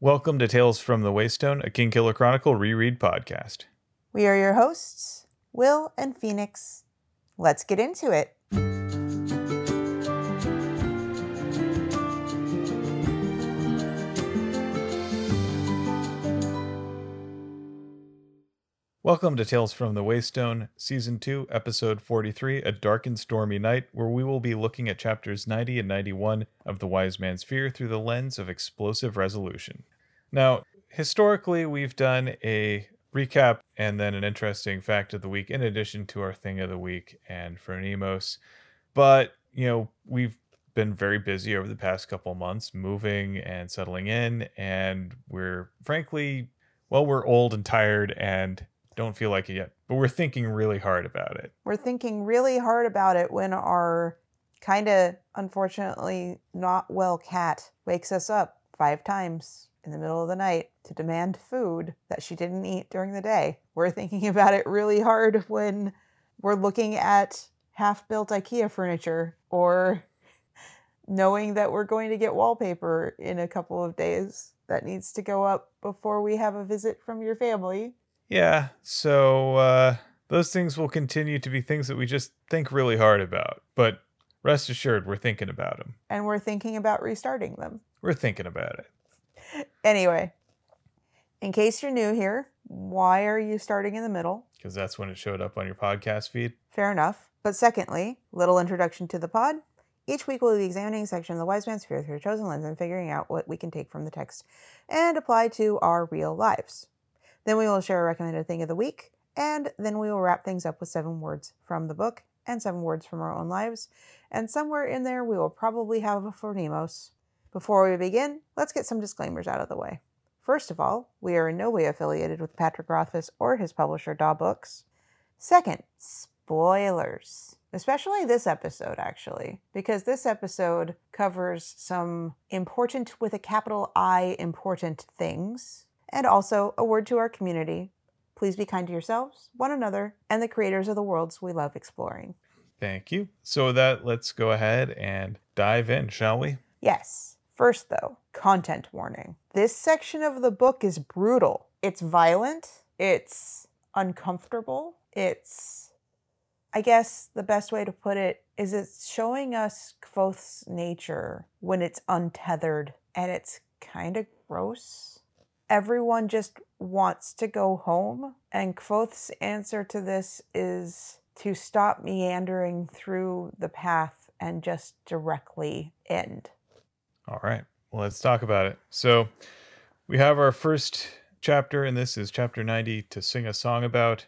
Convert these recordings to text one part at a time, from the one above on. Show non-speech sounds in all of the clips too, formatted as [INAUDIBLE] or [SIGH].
Welcome to Tales from the Waystone, a Kingkiller Chronicle reread podcast. We are your hosts, Will and Phoenix. Let's get into it. Welcome to Tales from the Waystone, Season 2, Episode 43, A Dark and Stormy Night, where we will be looking at chapters 90 and 91 of The Wise Man's Fear through the lens of explosive resolution. Now, historically, we've done a recap and then an interesting fact of the week in addition to our thing of the week and Phronimos. But, you know, we've been very busy over the past couple months moving and settling in and we're frankly well we're old and tired and don't feel like it yet but we're thinking really hard about it We're thinking really hard about it when our kind of unfortunately not well cat wakes us up five times in the middle of the night to demand food that she didn't eat during the day. We're thinking [LAUGHS] about it really hard when we're looking at half built IKEA furniture or knowing that we're going to get wallpaper in a couple of days that needs to go up before we have a visit from your family. Yeah so uh those things will continue to be things that we just think really hard about but rest assured we're thinking about them And we're thinking about restarting them. we're thinking about it Anyway, in case you're new here, why are you starting in the middle? because that's when it showed up on your podcast feed Fair enough. But secondly, little introduction to the pod. Each week we'll be examining a section of the Wise Man's Fear through a chosen lens and figuring out what we can take from the text and apply to our real lives. Then we will share a recommended thing of the week, and then we will wrap things up with seven words from the book and seven words from our own lives. And somewhere in there we will probably have a Phronimos. Before we begin, let's get some disclaimers out of the way. First of all, we are in no way affiliated with Patrick Rothfuss or his publisher, Daw Books. Second, spoilers. Especially this episode, actually, because this episode covers some important, with a capital I, important things, and also a word to our community. Please be kind to yourselves, one another, and the creators of the worlds we love exploring. thank you so with that let's go ahead and dive in shall we Yes. First, though, content warning. This section of the book is brutal. It's violent. It's uncomfortable. It's, I guess the best way to put it is it's showing us Kvothe's nature when it's untethered and it's kind of gross. Everyone just wants to go home, and Kvothe's answer to this is to stop meandering through the path and just directly end. All right. Well, let's talk about it. So, we have our first chapter, and this is chapter 90 to sing a song about,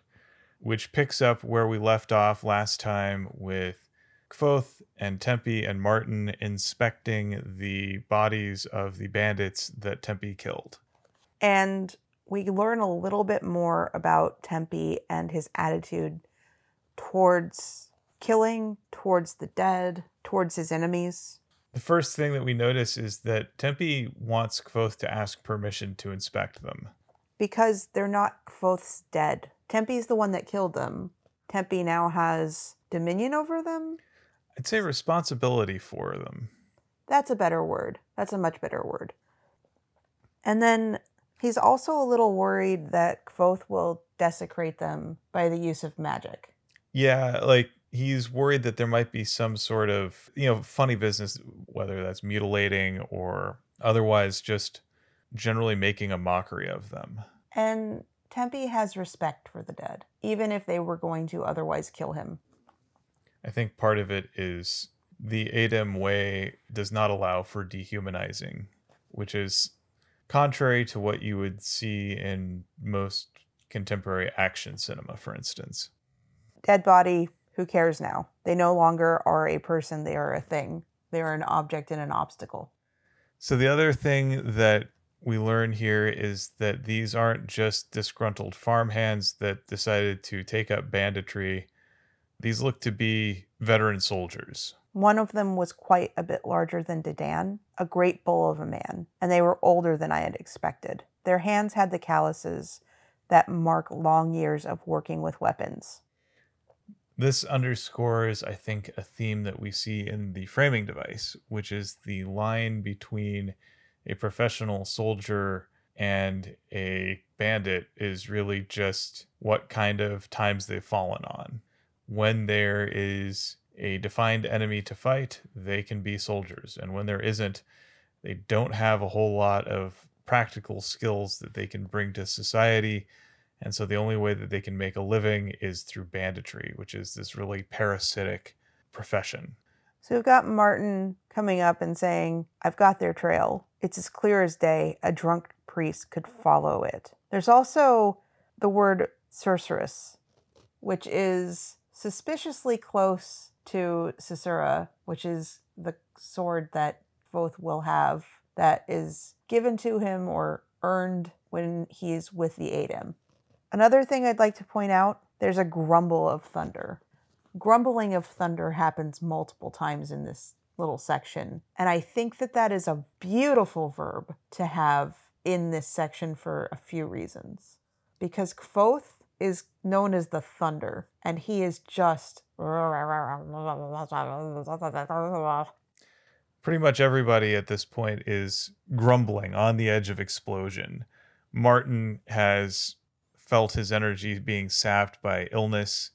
which picks up where we left off last time with Kvothe and Tempi and Martin inspecting the bodies of the bandits that Tempi killed. And we learn a little bit more about Tempi and his attitude towards killing, towards the dead, towards his enemies. The first thing that we notice is that Tempi wants Kvothe to ask permission to inspect them. Because they're not Kvothe's dead. Tempi's the one that killed them. Tempi now has dominion over them. I'd say responsibility for them. That's a better word. That's a much better word. And then he's also a little worried that Kvothe will desecrate them by the use of magic. Yeah, like he's worried that there might be some sort of, you know, funny business, whether that's mutilating or otherwise just generally making a mockery of them. And Tempi has respect for the dead, even if they were going to otherwise kill him. I think part of it is the Adem way does not allow for dehumanizing, which is contrary to what you would see in most contemporary action cinema, for instance. Dead body, who cares now? They no longer are a person, they are a thing. They are an object and an obstacle. So the other thing that we learn here is that these aren't just disgruntled farmhands that decided to take up banditry. These look to be veteran soldiers. One of them was quite a bit larger than Dedan, a great bull of a man, and they were older than I had expected. Their hands had the calluses that mark long years of working with weapons. This underscores, I think, a theme that we see in the framing device, which is the line between a professional soldier and a bandit is really just what kind of times they've fallen on. When there is a defined enemy to fight, they can be soldiers. And when there isn't, they don't have a whole lot of practical skills that they can bring to society. And so the only way that they can make a living is through banditry, which is this really parasitic profession. So we've got Martin coming up and saying, I've got their trail. It's as clear as day. A drunk priest could follow it. There's also the word sorceress, which is suspiciously close to Caesura, which is the sword that Kvothe will have that is given to him or earned when he's with the Adem. Another thing I'd like to point out there's a grumble of thunder. Grumbling of thunder happens multiple times in this little section. And I think that that is a beautiful verb to have in this section for a few reasons. Because Kvothe is known as the thunder, and he is just. Pretty much everybody at this point is grumbling on the edge of explosion. Martin has felt his energy being sapped by illness.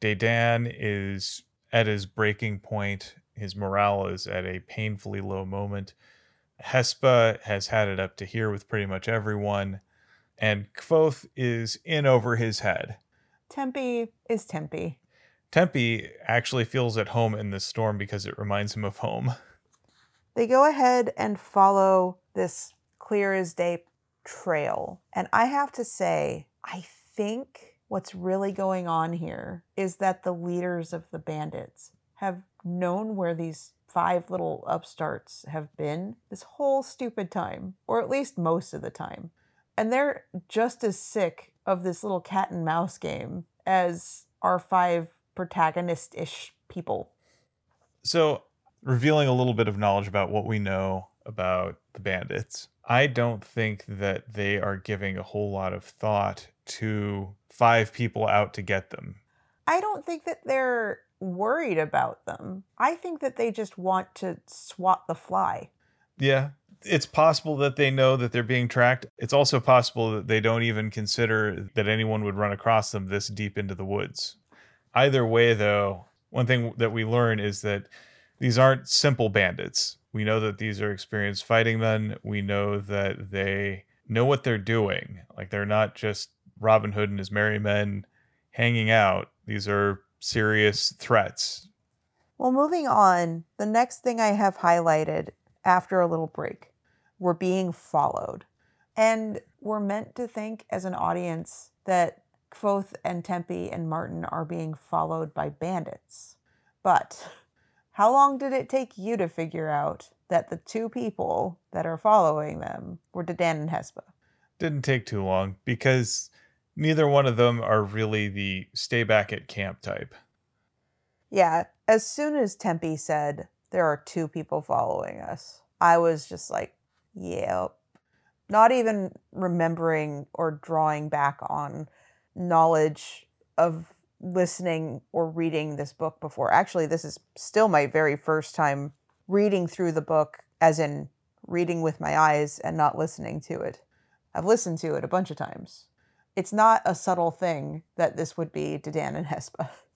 Dedan is at his breaking point. His morale is at a painfully low moment. Hespa has had it up to here with pretty much everyone. And Kvothe is in over his head. Tempi is Tempi. Tempi actually feels at home in this storm because it reminds him of home. They go ahead and follow this clear as day trail. And I have to say, I think what's really going on here is that the leaders of the bandits have known where these five little upstarts have been this whole stupid time, or at least most of the time. And they're just as sick of this little cat and mouse game as our five protagonist ish people. So, revealing a little bit of knowledge about what we know about the bandits, I don't think that they are giving a whole lot of thought to five people out to get them. I don't think that they're worried about them. I think that they just want to swat the fly. Yeah. It's possible that they know that they're being tracked. It's also possible that they don't even consider that anyone would run across them this deep into the woods. Either way, though, one thing that we learn is that these aren't simple bandits. We know that these are experienced fighting men. We know that they know what they're doing. Like they're not just Robin Hood and his merry men hanging out. These are serious threats. Well, moving on, the next thing I have highlighted after a little break, we're being followed. And we're meant to think as an audience that Kvothe and Tempi and Martin are being followed by bandits. But how long did it take you to figure out that the two people that are following them were Dedan and Hespa? Didn't take too long because neither one of them are really the stay back at camp type. Yeah, as soon as Tempi said there are two people following us, I was just like, yep. Not even remembering or drawing back on knowledge of listening or reading this book before. Actually, this is still my very first time reading through the book, as in reading with my eyes and not listening to it. I've listened to it a bunch of times. It's not a subtle thing that this would be Dedan and Hespa. [LAUGHS]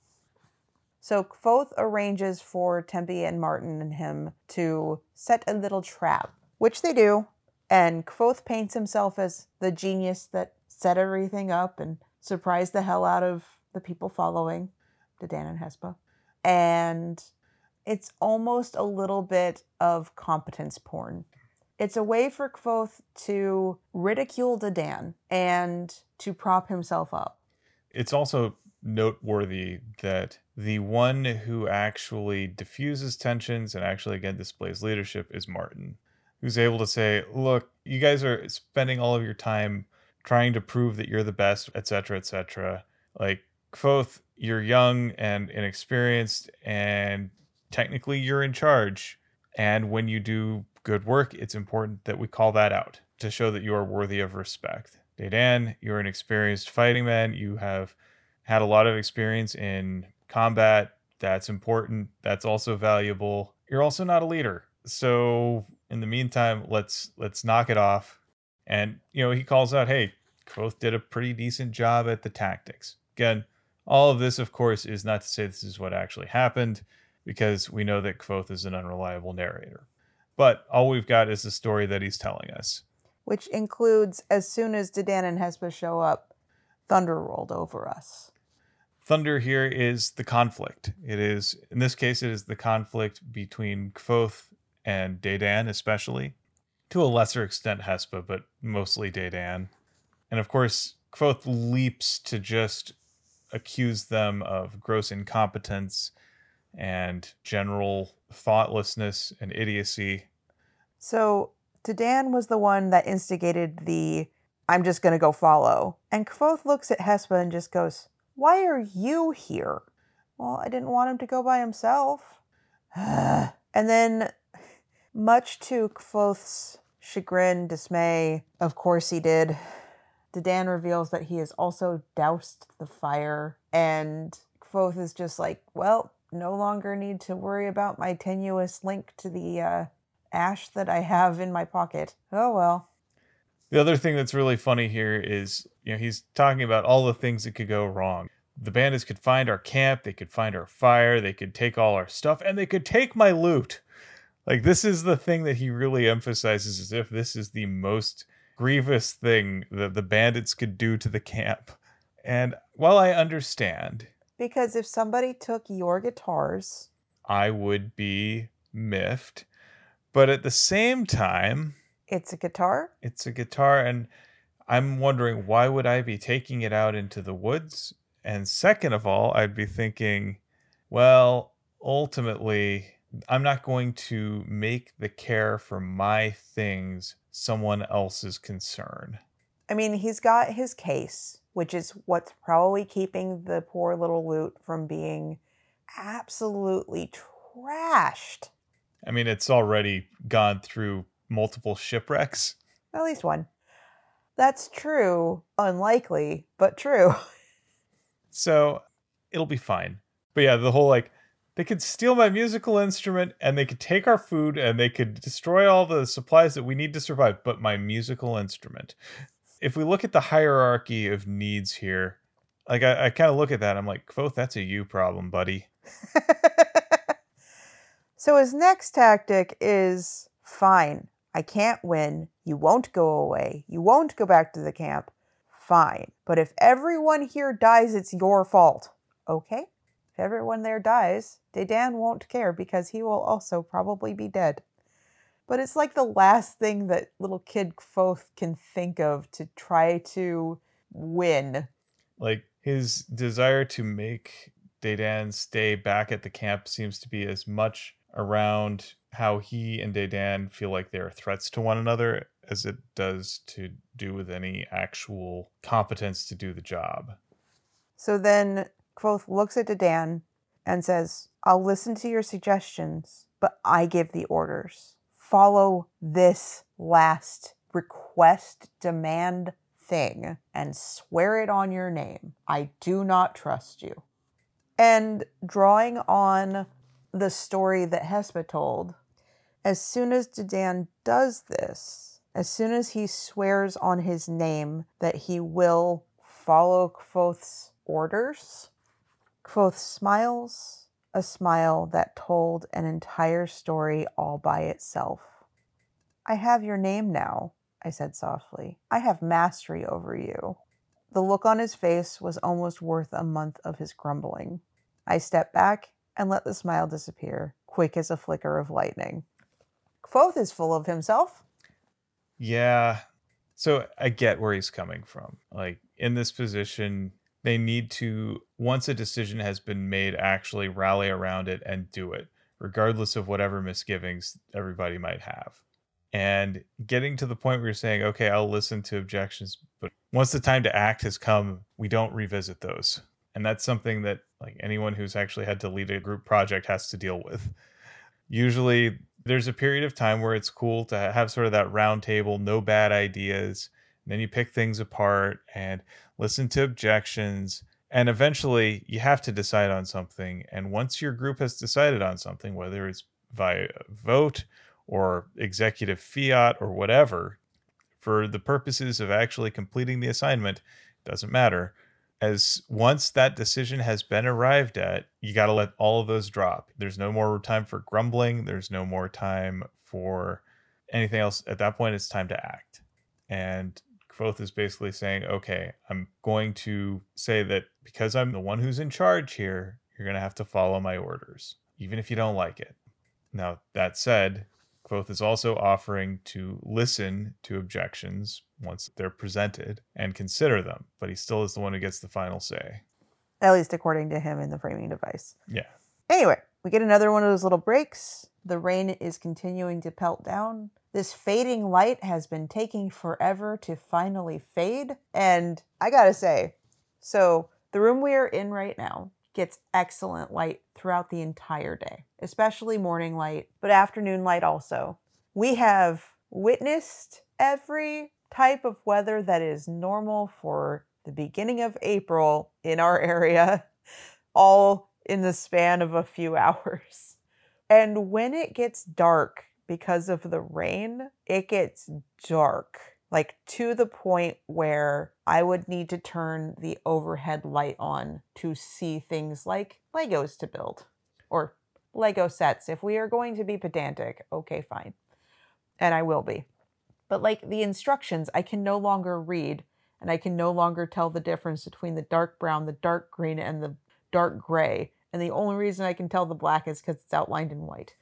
So Kvothe arranges for Tempi and Martin and him to set a little trap, which they do. And Kvothe paints himself as the genius that set everything up and surprised the hell out of the people following Dedan and Hespa. And it's almost a little bit of competence porn. It's a way for Kvothe to ridicule Dedan and to prop himself up. It's also noteworthy that the one who actually diffuses tensions and actually again displays leadership is Martin, who's able to say, "Look, you guys are spending all of your time trying to prove that you're the best, etc., etc. Like Kvothe, you're young and inexperienced, and technically you're in charge. And when you do good work, it's important that we call that out to show that you are worthy of respect. Dedan, you're an experienced fighting man. You have had a lot of experience in combat. That's important. That's also valuable. You're also not a leader. So In the meantime, let's let's knock it off. And you know, he calls out, "Hey, Kvothe did a pretty decent job at the tactics." Again, all of this, of course, is not to say this is what actually happened, because we know that Kvothe is an unreliable narrator. But all we've got is the story that he's telling us. Which includes as soon as Dedan and Hespa show up, thunder rolled over us. Thunder here is the conflict. It is, in this case, it is the conflict between Kvothe and Dedan, especially. To a lesser extent, Hespa, but mostly Dedan. And of course, Kvothe leaps to just accuse them of gross incompetence and general thoughtlessness and idiocy. So Dedan was the one that instigated the I'm just going to go follow. And Kvothe looks at Hespa and just goes, Why are you here? Well, I didn't want him to go by himself. [SIGHS] and then, much to Kvothe's chagrin, dismay, of course he did, Dedan reveals that he has also doused the fire. And Kvothe is just like, Well, no longer need to worry about my tenuous link to the uh, ash that I have in my pocket. Oh well. The other thing that's really funny here is, you know, he's talking about all the things that could go wrong. The bandits could find our camp, they could find our fire, they could take all our stuff, and they could take my lute. Like this is the thing that he really emphasizes as if this is the most grievous thing that the bandits could do to the camp. And while I understand, because if somebody took your guitars, I would be miffed. But at the same time, it's a guitar. It's a guitar, and I'm wondering why would I be taking it out into the woods? And second of all, I'd be thinking, well, ultimately, I'm not going to make the care for my things someone else's concern. I mean, he's got his case, which is what's probably keeping the poor little lute from being absolutely trashed. I mean, it's already gone through multiple shipwrecks. At least one. That's true. Unlikely, but true. [LAUGHS] so it'll be fine. But yeah, the whole like, they could steal my musical instrument and they could take our food and they could destroy all the supplies that we need to survive, but my musical instrument. If we look at the hierarchy of needs here, like I, I kind of look at that, I'm like, Kvothe, that's a you problem, buddy. [LAUGHS] So his next tactic is fine, I can't win. You won't go away. You won't go back to the camp. Fine. But if everyone here dies, it's your fault. Okay? If everyone there dies, Dedan won't care because he will also probably be dead. But it's like the last thing that little kid Kvothe can think of to try to win. Like his desire to make Dedan stay back at the camp seems to be as much around how he and Dedan feel like they are threats to one another as it does to do with any actual competence to do the job. So then Kvothe looks at Dedan and says, I'll listen to your suggestions, but I give the orders. Follow this last request, demand thing and swear it on your name. I do not trust you. And drawing on the story that Hespa told, as soon as Dedan does this, as soon as he swears on his name that he will follow Kvothe's orders, Kvothe smiles a smile that told an entire story all by itself. I have your name now, I said softly. I have mastery over you. The look on his face was almost worth a month of his grumbling. I stepped back and let the smile disappear, quick as a flicker of lightning. Kvothe is full of himself. Yeah. So I get where he's coming from. Like in this position, they need to, once a decision has been made, actually rally around it and do it, regardless of whatever misgivings everybody might have. And getting to the point where you're saying, okay, I'll listen to objections, but once the time to act has come, we don't revisit those and that's something that like anyone who's actually had to lead a group project has to deal with usually there's a period of time where it's cool to have sort of that round table no bad ideas and then you pick things apart and listen to objections and eventually you have to decide on something and once your group has decided on something whether it's via vote or executive fiat or whatever for the purposes of actually completing the assignment doesn't matter as once that decision has been arrived at you got to let all of those drop. There's no more time for grumbling there's no more time for anything else. At that point it's time to act. And Kvothe is basically saying, okay, I'm going to say that because I'm the one who's in charge here, you're going to have to follow my orders, even if you don't like it. Now, that said, Kvothe is also offering to listen to objections once they're presented and consider them, but he still is the one who gets the final say. At least according to him in the framing device. Yeah. Anyway, we get another one of those little breaks. The rain is continuing to pelt down. This fading light has been taking forever to finally fade. And I gotta say, so the room we are in right now gets excellent light throughout the entire day, especially morning light, but afternoon light also. We have witnessed every type of weather that is normal for the beginning of April in our [LAUGHS] area, all in the span of a few [LAUGHS] hours. And when it gets dark, because of the rain, it gets dark, like to the point where I would need to turn the overhead light on to see things like Legos to build or Lego sets. If we are going to be pedantic, okay, fine. And I will be. But like the instructions, I can no longer read and I can no longer tell the difference between the dark brown, the dark green, and the dark gray. And the only reason I can tell the black is because it's outlined in white.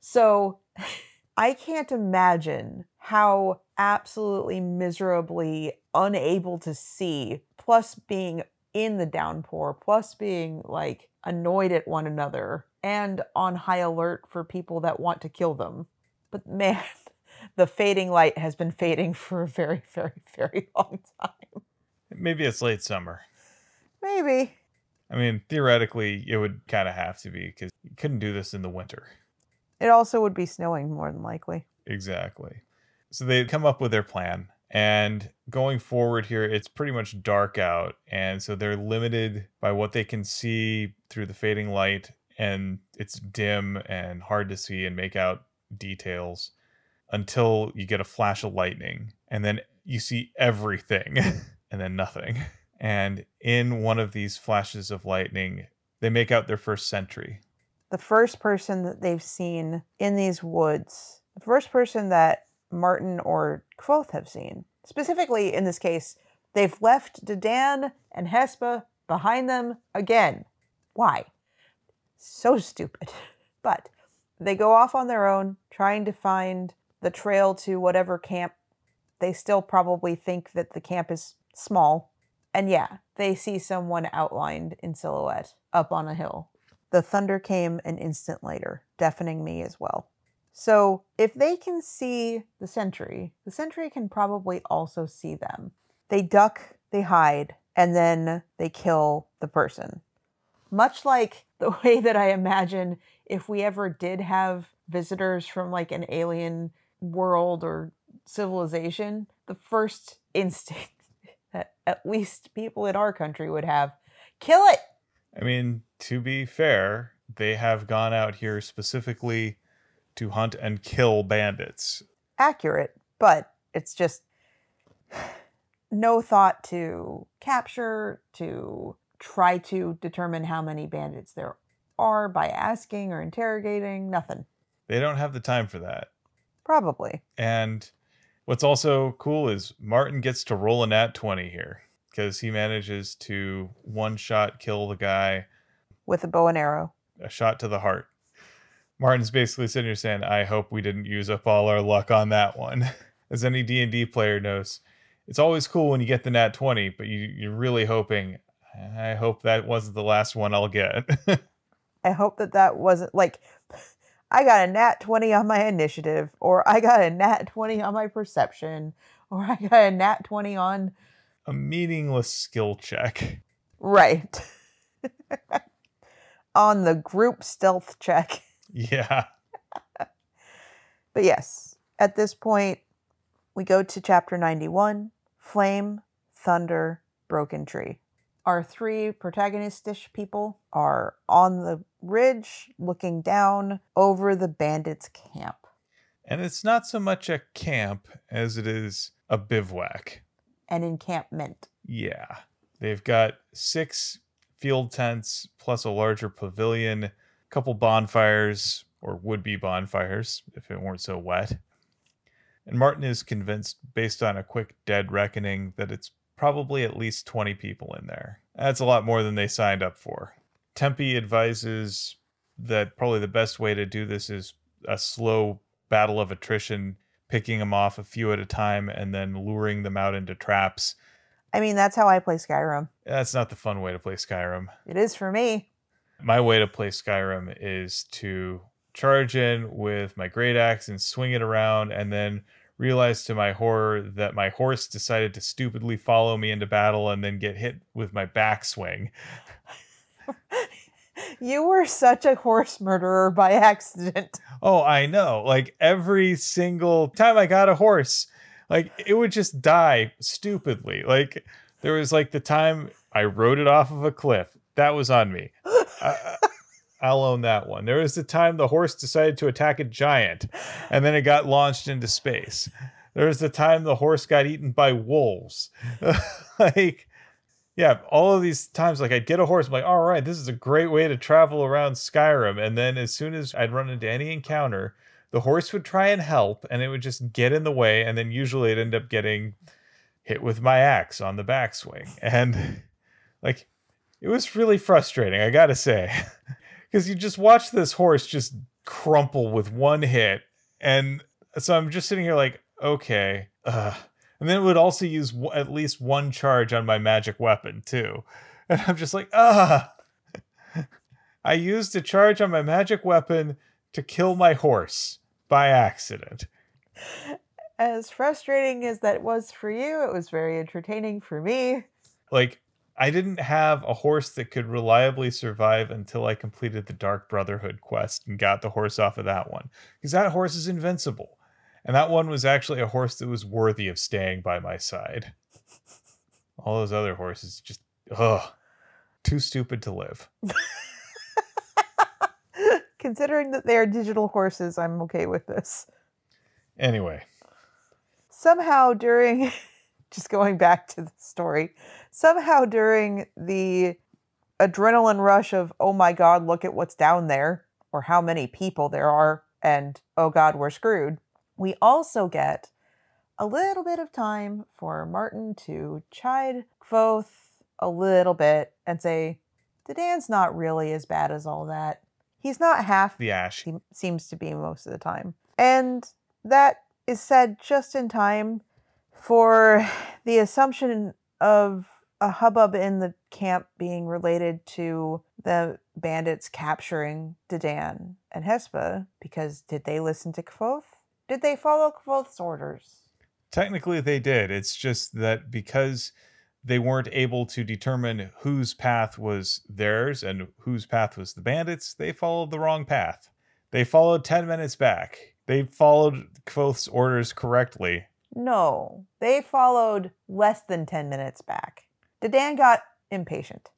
So [LAUGHS] I can't imagine how absolutely miserably unable to see, plus being in the downpour, plus being like annoyed at one another and on high alert for people that want to kill them. But [LAUGHS] man, the fading light has been fading for a very, very, very long time. Maybe it's late summer. Maybe. I mean, theoretically, it would kind of have to be because you couldn't do this in the winter. It also would be snowing more than likely. Exactly. So they come up with their plan. And going forward here, it's pretty much dark out. And so they're limited by what they can see through the fading light. And it's dim and hard to see and make out details until you get a flash of lightning. And then you see everything [LAUGHS] and then nothing. And in one of these flashes of lightning, they make out their first sentry the first person that they've seen in these woods, the first person that Martin or Kvothe have seen. Specifically, in this case, they've left Dedan and Hespa behind them again. Why? So stupid. [LAUGHS] But they go off on their own, trying to find the trail to whatever camp. They still probably think that the camp is small. And yeah, they see someone outlined in silhouette up on a hill. The thunder came an instant later, deafening me as well. So, if they can see the sentry, the sentry can probably also see them. They duck, they hide, and then they kill the person. Much like [LAUGHS] the way that I imagine if we ever did have visitors from like an alien world or civilization, the first instinct [LAUGHS] that at least people in our country would have kill it I mean, to be fair, they have gone out here specifically to hunt and kill bandits. Accurate, but it's just [SIGHS] no thought to capture, to try to determine how many bandits there are by asking or interrogating, nothing. They don't have the time for that. Probably. And what's also cool is Martin gets to roll a nat 20 here because he manages to one shot kill the guy with a bow and arrow. A shot to the heart. Martin's basically sitting here saying, "I hope we didn't use up all our luck on that one." [LAUGHS] As any D and D player knows, it's always cool when you get the nat twenty, but you, you're really hoping. I hope that wasn't the last one I'll get. [LAUGHS] I hope that that wasn't like I got a nat 20 on my initiative, or I got a nat 20 on my perception, or I got a nat 20 on a meaningless skill check. Right. [LAUGHS] On the group stealth check. Yeah. [LAUGHS] but yes, at this point, we go to chapter 91 Flame, Thunder, Broken Tree. Our three protagonistish people are on the ridge looking down over the bandits' camp. And it's not so much a camp as it is a bivouac. An encampment. Yeah. They've got six field tents plus a larger pavilion, a couple bonfires, or would be bonfires if it weren't so wet. And Martin is convinced, based on a quick dead reckoning, that it's probably at least 20 people in there. That's a lot more than they signed up for. Tempi advises that probably the best way to do this is a slow battle of attrition, picking them off a few at a time and then luring them out into traps. I mean, that's how I play Skyrim. That's not the fun way to play Skyrim. It is for me. My way to play Skyrim is to charge in with my great axe and swing it around and then realize to my horror that my horse decided to stupidly follow me into battle and then get hit with my backswing. [LAUGHS] you were such a horse murderer by accident. Oh, I know. Like every single time I got a horse, like it would just die stupidly. Like there was like the time I rode it off of a cliff. That was on me. [LAUGHS] I, I'll own that one. There was the time the horse decided to attack a giant and then it got launched into space. There was the time the horse got eaten by wolves. [LAUGHS] like, yeah, all of these times, like I'd get a horse, I'm like, all right, this is a great way to travel around Skyrim. And then as soon as I'd run into any encounter, the horse would try and help and it would just get in the way. And then usually it'd end up getting hit with my axe on the backswing. [LAUGHS] And like, it was really frustrating, I gotta say. [LAUGHS] because you just watch this horse just crumple with one hit, and so I'm just sitting here like, okay, uh. And then it would also use w- at least one charge on my magic weapon too, [LAUGHS] and I'm just like, ah. [LAUGHS] I used a charge on my magic weapon to kill my horse by accident. As frustrating as that was for you, it was very entertaining for me. Like I didn't have a horse that could reliably survive until I completed the Dark Brotherhood quest and got the horse off of that one. Because that horse is invincible. And that one was actually a horse that was worthy of staying by my side. All those other horses just, ugh, too stupid to live. [LAUGHS] Considering that they are digital horses, I'm okay with this. Anyway. Somehow during, [LAUGHS] just going back to the story, somehow during the adrenaline rush of, oh my God, look at what's down there, or how many people there are, and oh God, we're screwed, we also get a little bit of time for Martin to chide Kvothe a little bit and say, Dedan's not really as bad as all that. He's not half the ash. He seems to be most of the time. And that is said just in time for the assumption of a hubbub in the camp being related to the bandits capturing Dedan and Hespa because did they listen to Kvothe? Did they follow Kvothe's orders? Technically, they did. It's just that because they weren't able to determine whose path was theirs and whose path was the bandits, they followed the wrong path. They followed 10 minutes back. They followed Kvothe's orders correctly. No, they followed less than 10 minutes back. Dedan got impatient.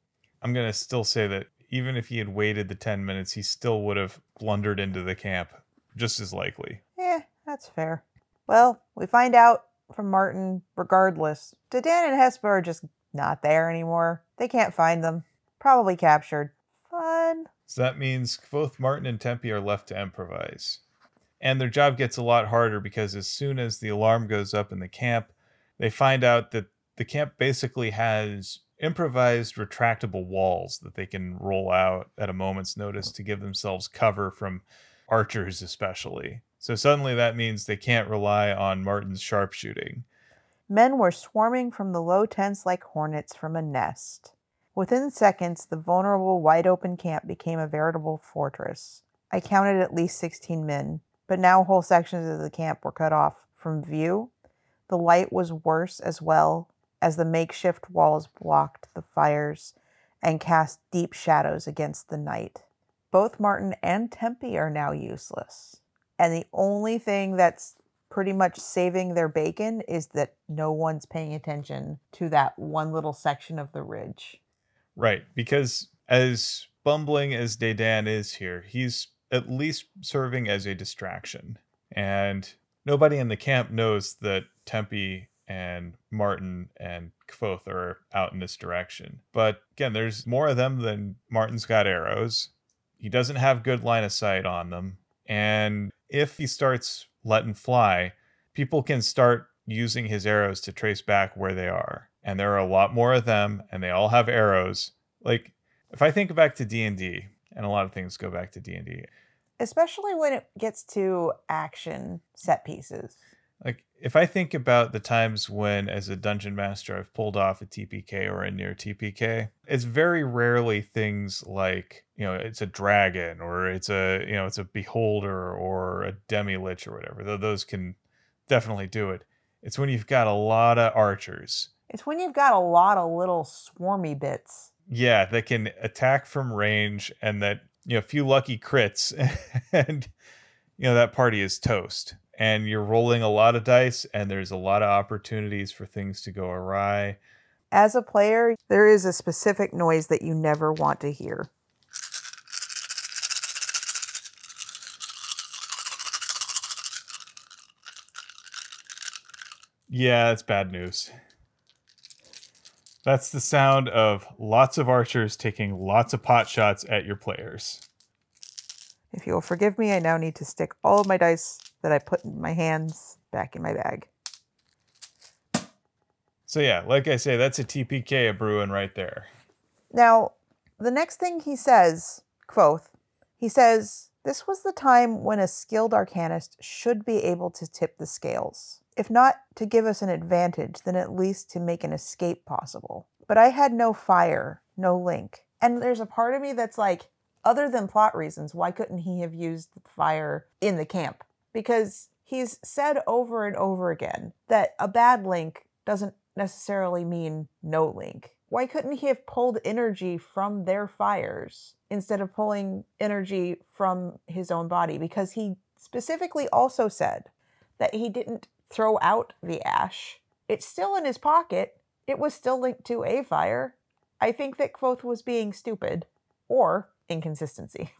I'm going to still say that even if he had waited the 10 minutes, he still would have blundered into the camp just as likely. Yeah, that's fair. Well, we find out from Martin, regardless, Dedan and Hespa are just not there anymore. They can't find them. Probably captured. Fun. So that means both Martin and Tempi are left to improvise. And their job gets a lot harder because as soon as the alarm goes up in the camp, they find out that the camp basically has improvised retractable walls that they can roll out at a moment's notice to give themselves cover from archers, especially. So suddenly that means they can't rely on Martin's sharpshooting. Men were swarming from the low tents like hornets from a nest. Within seconds, the vulnerable, wide open camp became a veritable fortress. I counted at least 16 men, but now whole sections of the camp were cut off from view. The light was worse as well, as the makeshift walls blocked the fires and cast deep shadows against the night. Both Martin and Tempi are now useless. And the only thing that's pretty much saving their bacon is that no one's paying attention to that one little section of the ridge. Right, because as bumbling as Dedan is here, he's at least serving as a distraction. And nobody in the camp knows that Tempi and Martin and Kvothe are out in this direction. But again, there's more of them than Martin's got arrows. He doesn't have good line of sight on them. And if he starts letting fly, people can start using his arrows to trace back where they are. And there are a lot more of them, and they all have arrows. Like if I think back to D and D, and a lot of things go back to D and D. Especially when it gets to action set pieces. Like if I think about the times when, as a dungeon master, I've pulled off a TPK or a near TPK, it's very rarely things like you know it's a dragon or it's a you know it's a beholder or a demi lich or whatever. Though those can definitely do it. It's when you've got a lot of archers. It's when you've got a lot of little swarmy bits. Yeah, that can attack from range and that you know a few lucky crits [LAUGHS] and you know that party is toast and you're rolling a lot of dice and there's a lot of opportunities for things to go awry. As a player, there is a specific noise that you never want to hear. Yeah, that's bad news. That's the sound of lots of archers taking lots of pot shots at your players. If you'll forgive me, I now need to stick all of my dice that I put in my hands back in my bag. So yeah, like I say, that's a TPK of Bruin right there. Now, the next thing he says, Kvothe, he says, this was the time when a skilled arcanist should be able to tip the scales. If not to give us an advantage, then at least to make an escape possible. But I had no fire, no link. And there's a part of me that's like, other than plot reasons, why couldn't he have used fire in the camp? Because he's said over and over again that a bad link doesn't necessarily mean no link. Why couldn't he have pulled energy from their fires instead of pulling energy from his own body? Because he specifically also said that he didn't throw out the ash. It's still in his pocket. It was still linked to a fire. I think that Kvothe was being stupid or inconsistency.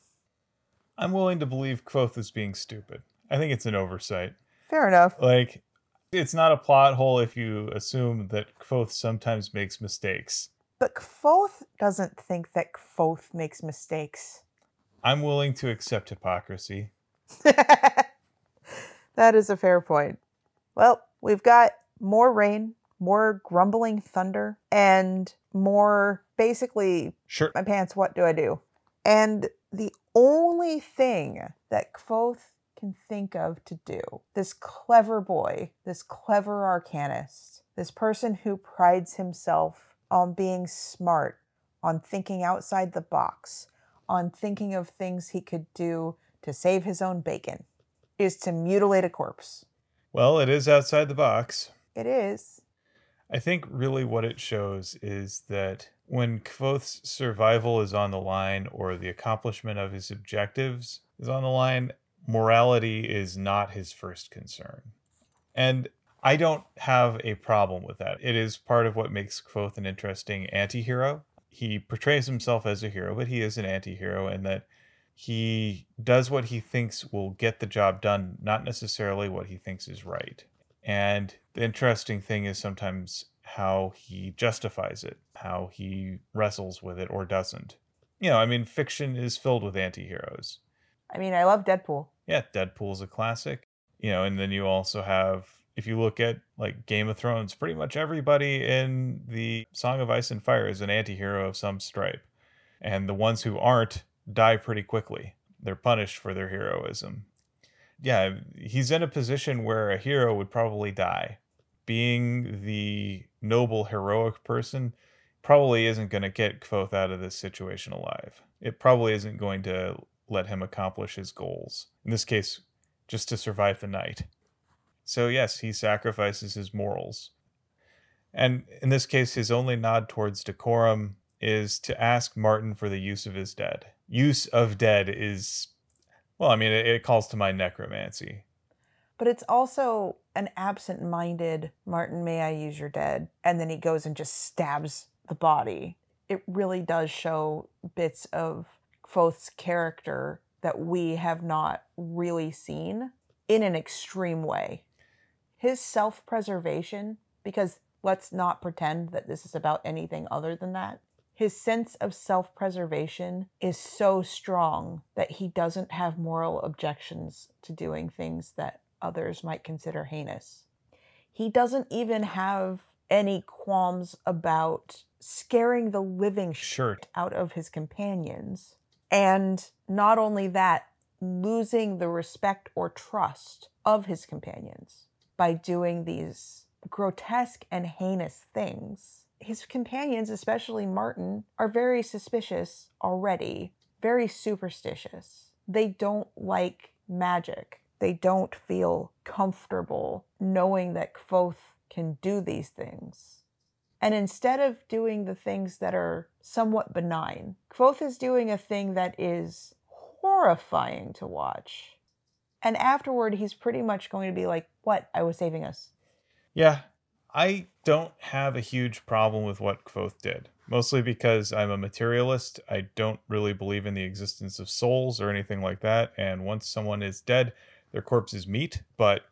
I'm willing to believe Kvothe is being stupid. I think it's an oversight. Fair enough. Like, it's not a plot hole if you assume that Kvothe sometimes makes mistakes. But Kvothe doesn't think that Kvothe makes mistakes. I'm willing to accept hypocrisy. [LAUGHS] that is a fair point. Well, we've got more rain, more grumbling thunder, and more basically, Sure. my pants, what do I do? And the only thing that Kvothe can think of to do, this clever boy, this clever arcanist, this person who prides himself on being smart, on thinking outside the box, on thinking of things he could do to save his own bacon, is to mutilate a corpse. Well, it is outside the box. It is. I think really what it shows is that when Kvothe's survival is on the line or the accomplishment of his objectives is on the line, morality is not his first concern. And I don't have a problem with that. It is part of what makes Kvothe an interesting anti hero. He portrays himself as a hero, but he is an anti hero in that he does what he thinks will get the job done, not necessarily what he thinks is right. And the interesting thing is sometimes how he justifies it, how he wrestles with it or doesn't. You know, I mean, fiction is filled with anti heroes. I mean, I love Deadpool. Yeah, Deadpool's a classic. You know, and then you also have, if you look at like Game of Thrones, pretty much everybody in the Song of Ice and Fire is an anti hero of some stripe. And the ones who aren't die pretty quickly. They're punished for their heroism. Yeah, he's in a position where a hero would probably die. Being the noble, heroic person probably isn't going to get Kvothe out of this situation alive. It probably isn't going to let him accomplish his goals. In this case, just to survive the night. So, yes, he sacrifices his morals. And in this case, his only nod towards decorum is to ask Martin for the use of his dead. Use of dead is, well, I mean, it, it calls to mind necromancy. But it's also an absent minded Martin, may I use your dead? And then he goes and just stabs the body. It really does show bits of Kvothe's character that we have not really seen. in an extreme way. His self preservation, because let's not pretend that this is about anything other than that. His sense of self preservation is so strong that he doesn't have moral objections to doing things that others might consider heinous. He doesn't even have any qualms about scaring the living Sure. shit out of his companions. And not only that, losing the respect or trust of his companions by doing these grotesque and heinous things. His companions, especially Marten, are very suspicious already, very superstitious. They don't like magic. They don't feel comfortable knowing that Kvothe can do these things. And instead of doing the things that are somewhat benign, Kvothe is doing a thing that is horrifying to watch. And afterward, he's pretty much going to be like, What? I was saving us. Yeah, I don't have a huge problem with what Kvothe did. Mostly because I'm a materialist. I don't really believe in the existence of souls or anything like that. And once someone is dead, their corpse is meat. But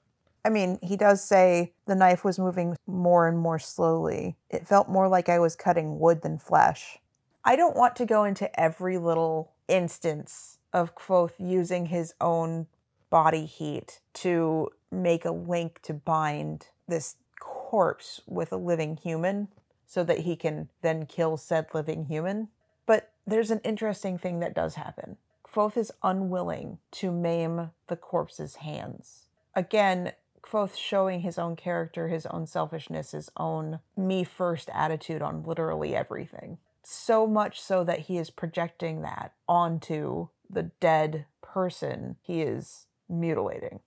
I mean, he does say the knife was moving more and more slowly. It felt more like I was cutting wood than flesh. I don't want to go into every little instance of Kvothe using his own body heat to make a link to bind this corpse with a living human so that he can then kill said living human. But there's an interesting thing that does happen. Kvothe is unwilling to maim the corpse's hands. Again, Kvothe showing his own character, his own selfishness, his own me first attitude on literally everything. So much so that he is projecting that onto the dead person he is mutilating.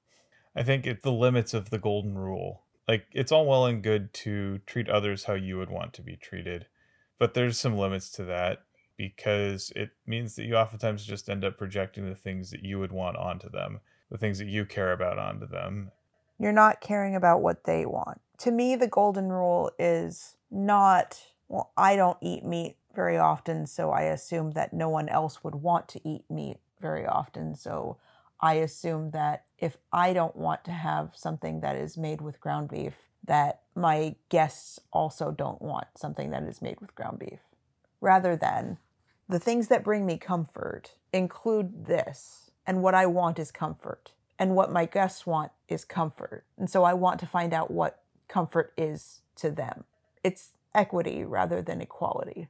I think it's the limits of the golden rule. Like it's all well and good to treat others how you would want to be treated, but there's some limits to that because it means that you oftentimes just end up projecting the things that you would want onto them, the things that you care about onto them. You're not caring about what they want. To me, the golden rule is not, well, I don't eat meat very often, so I assume that no one else would want to eat meat very often. So I assume that if I don't want to have something that is made with ground beef, that my guests also don't want something that is made with ground beef. Rather than the things that bring me comfort include this, and what I want is comfort, and what my guests want is comfort. And so I want to find out what comfort is to them. It's equity rather than equality.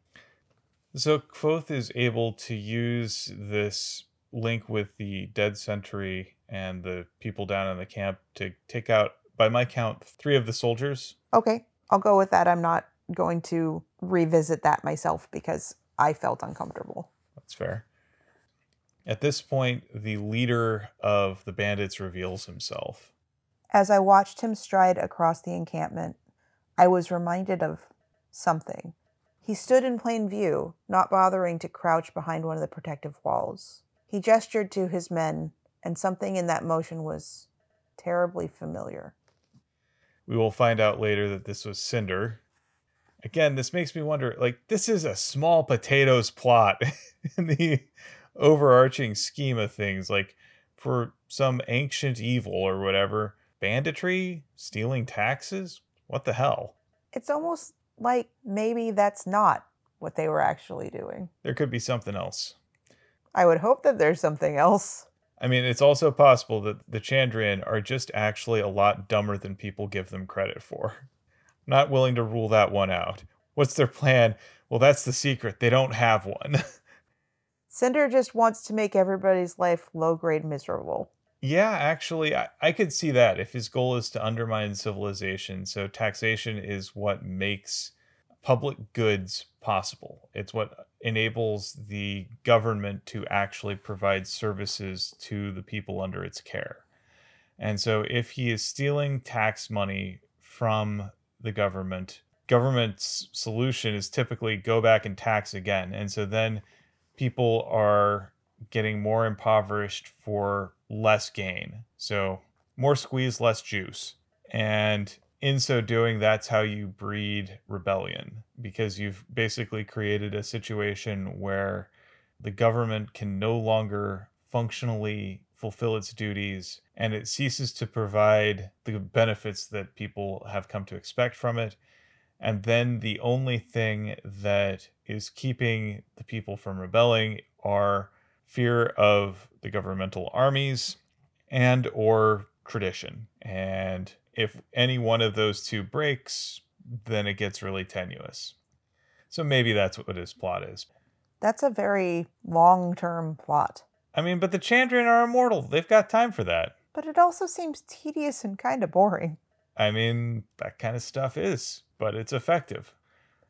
So Kvothe is able to use this link with the dead sentry and the people down in the camp to take out, by my count, three of the soldiers. Okay, I'll go with that. I'm not going to revisit that myself because I felt uncomfortable. That's fair. At this point, the leader of the bandits reveals himself. As I watched him stride across the encampment, I was reminded of something. He stood in plain view, not bothering to crouch behind one of the protective walls. He gestured to his men, and something in that motion was terribly familiar. We will find out later that this was Cinder. Again, this makes me wonder like, this is a small potatoes plot [LAUGHS] in the overarching scheme of things. Like, for some ancient evil or whatever, banditry, stealing taxes? What the hell? It's almost like maybe that's not what they were actually doing. There could be something else. I would hope that there's something else. I mean, it's also possible that the Chandrian are just actually a lot dumber than people give them credit for. [LAUGHS] Not willing to rule that one out. What's their plan? Well, that's the secret. They don't have one. [LAUGHS] Cinder just wants to make everybody's life low grade miserable. yeah, actually, I, I could see that if his goal is to undermine civilization. So, taxation is what makes public goods possible. It's what enables the government to actually provide services to the people under its care. And so if he is stealing tax money from the government, government's solution is typically go back and tax again. And so then people are getting more impoverished for less gain. So more squeeze, less juice. And in so doing, that's how you breed rebellion because you've basically created a situation where the government can no longer functionally fulfill its duties and it ceases to provide the benefits that people have come to expect from it. And then the only thing that is keeping the people from rebelling are fear of the governmental armies and or tradition. And if any one of those two breaks, then it gets really tenuous. So maybe that's what his plot is. That's a very long term plot. I mean, but the Chandrian are immortal. They've got time for that. But it also seems tedious and kind of boring. I mean, that kind of stuff is, but it's effective.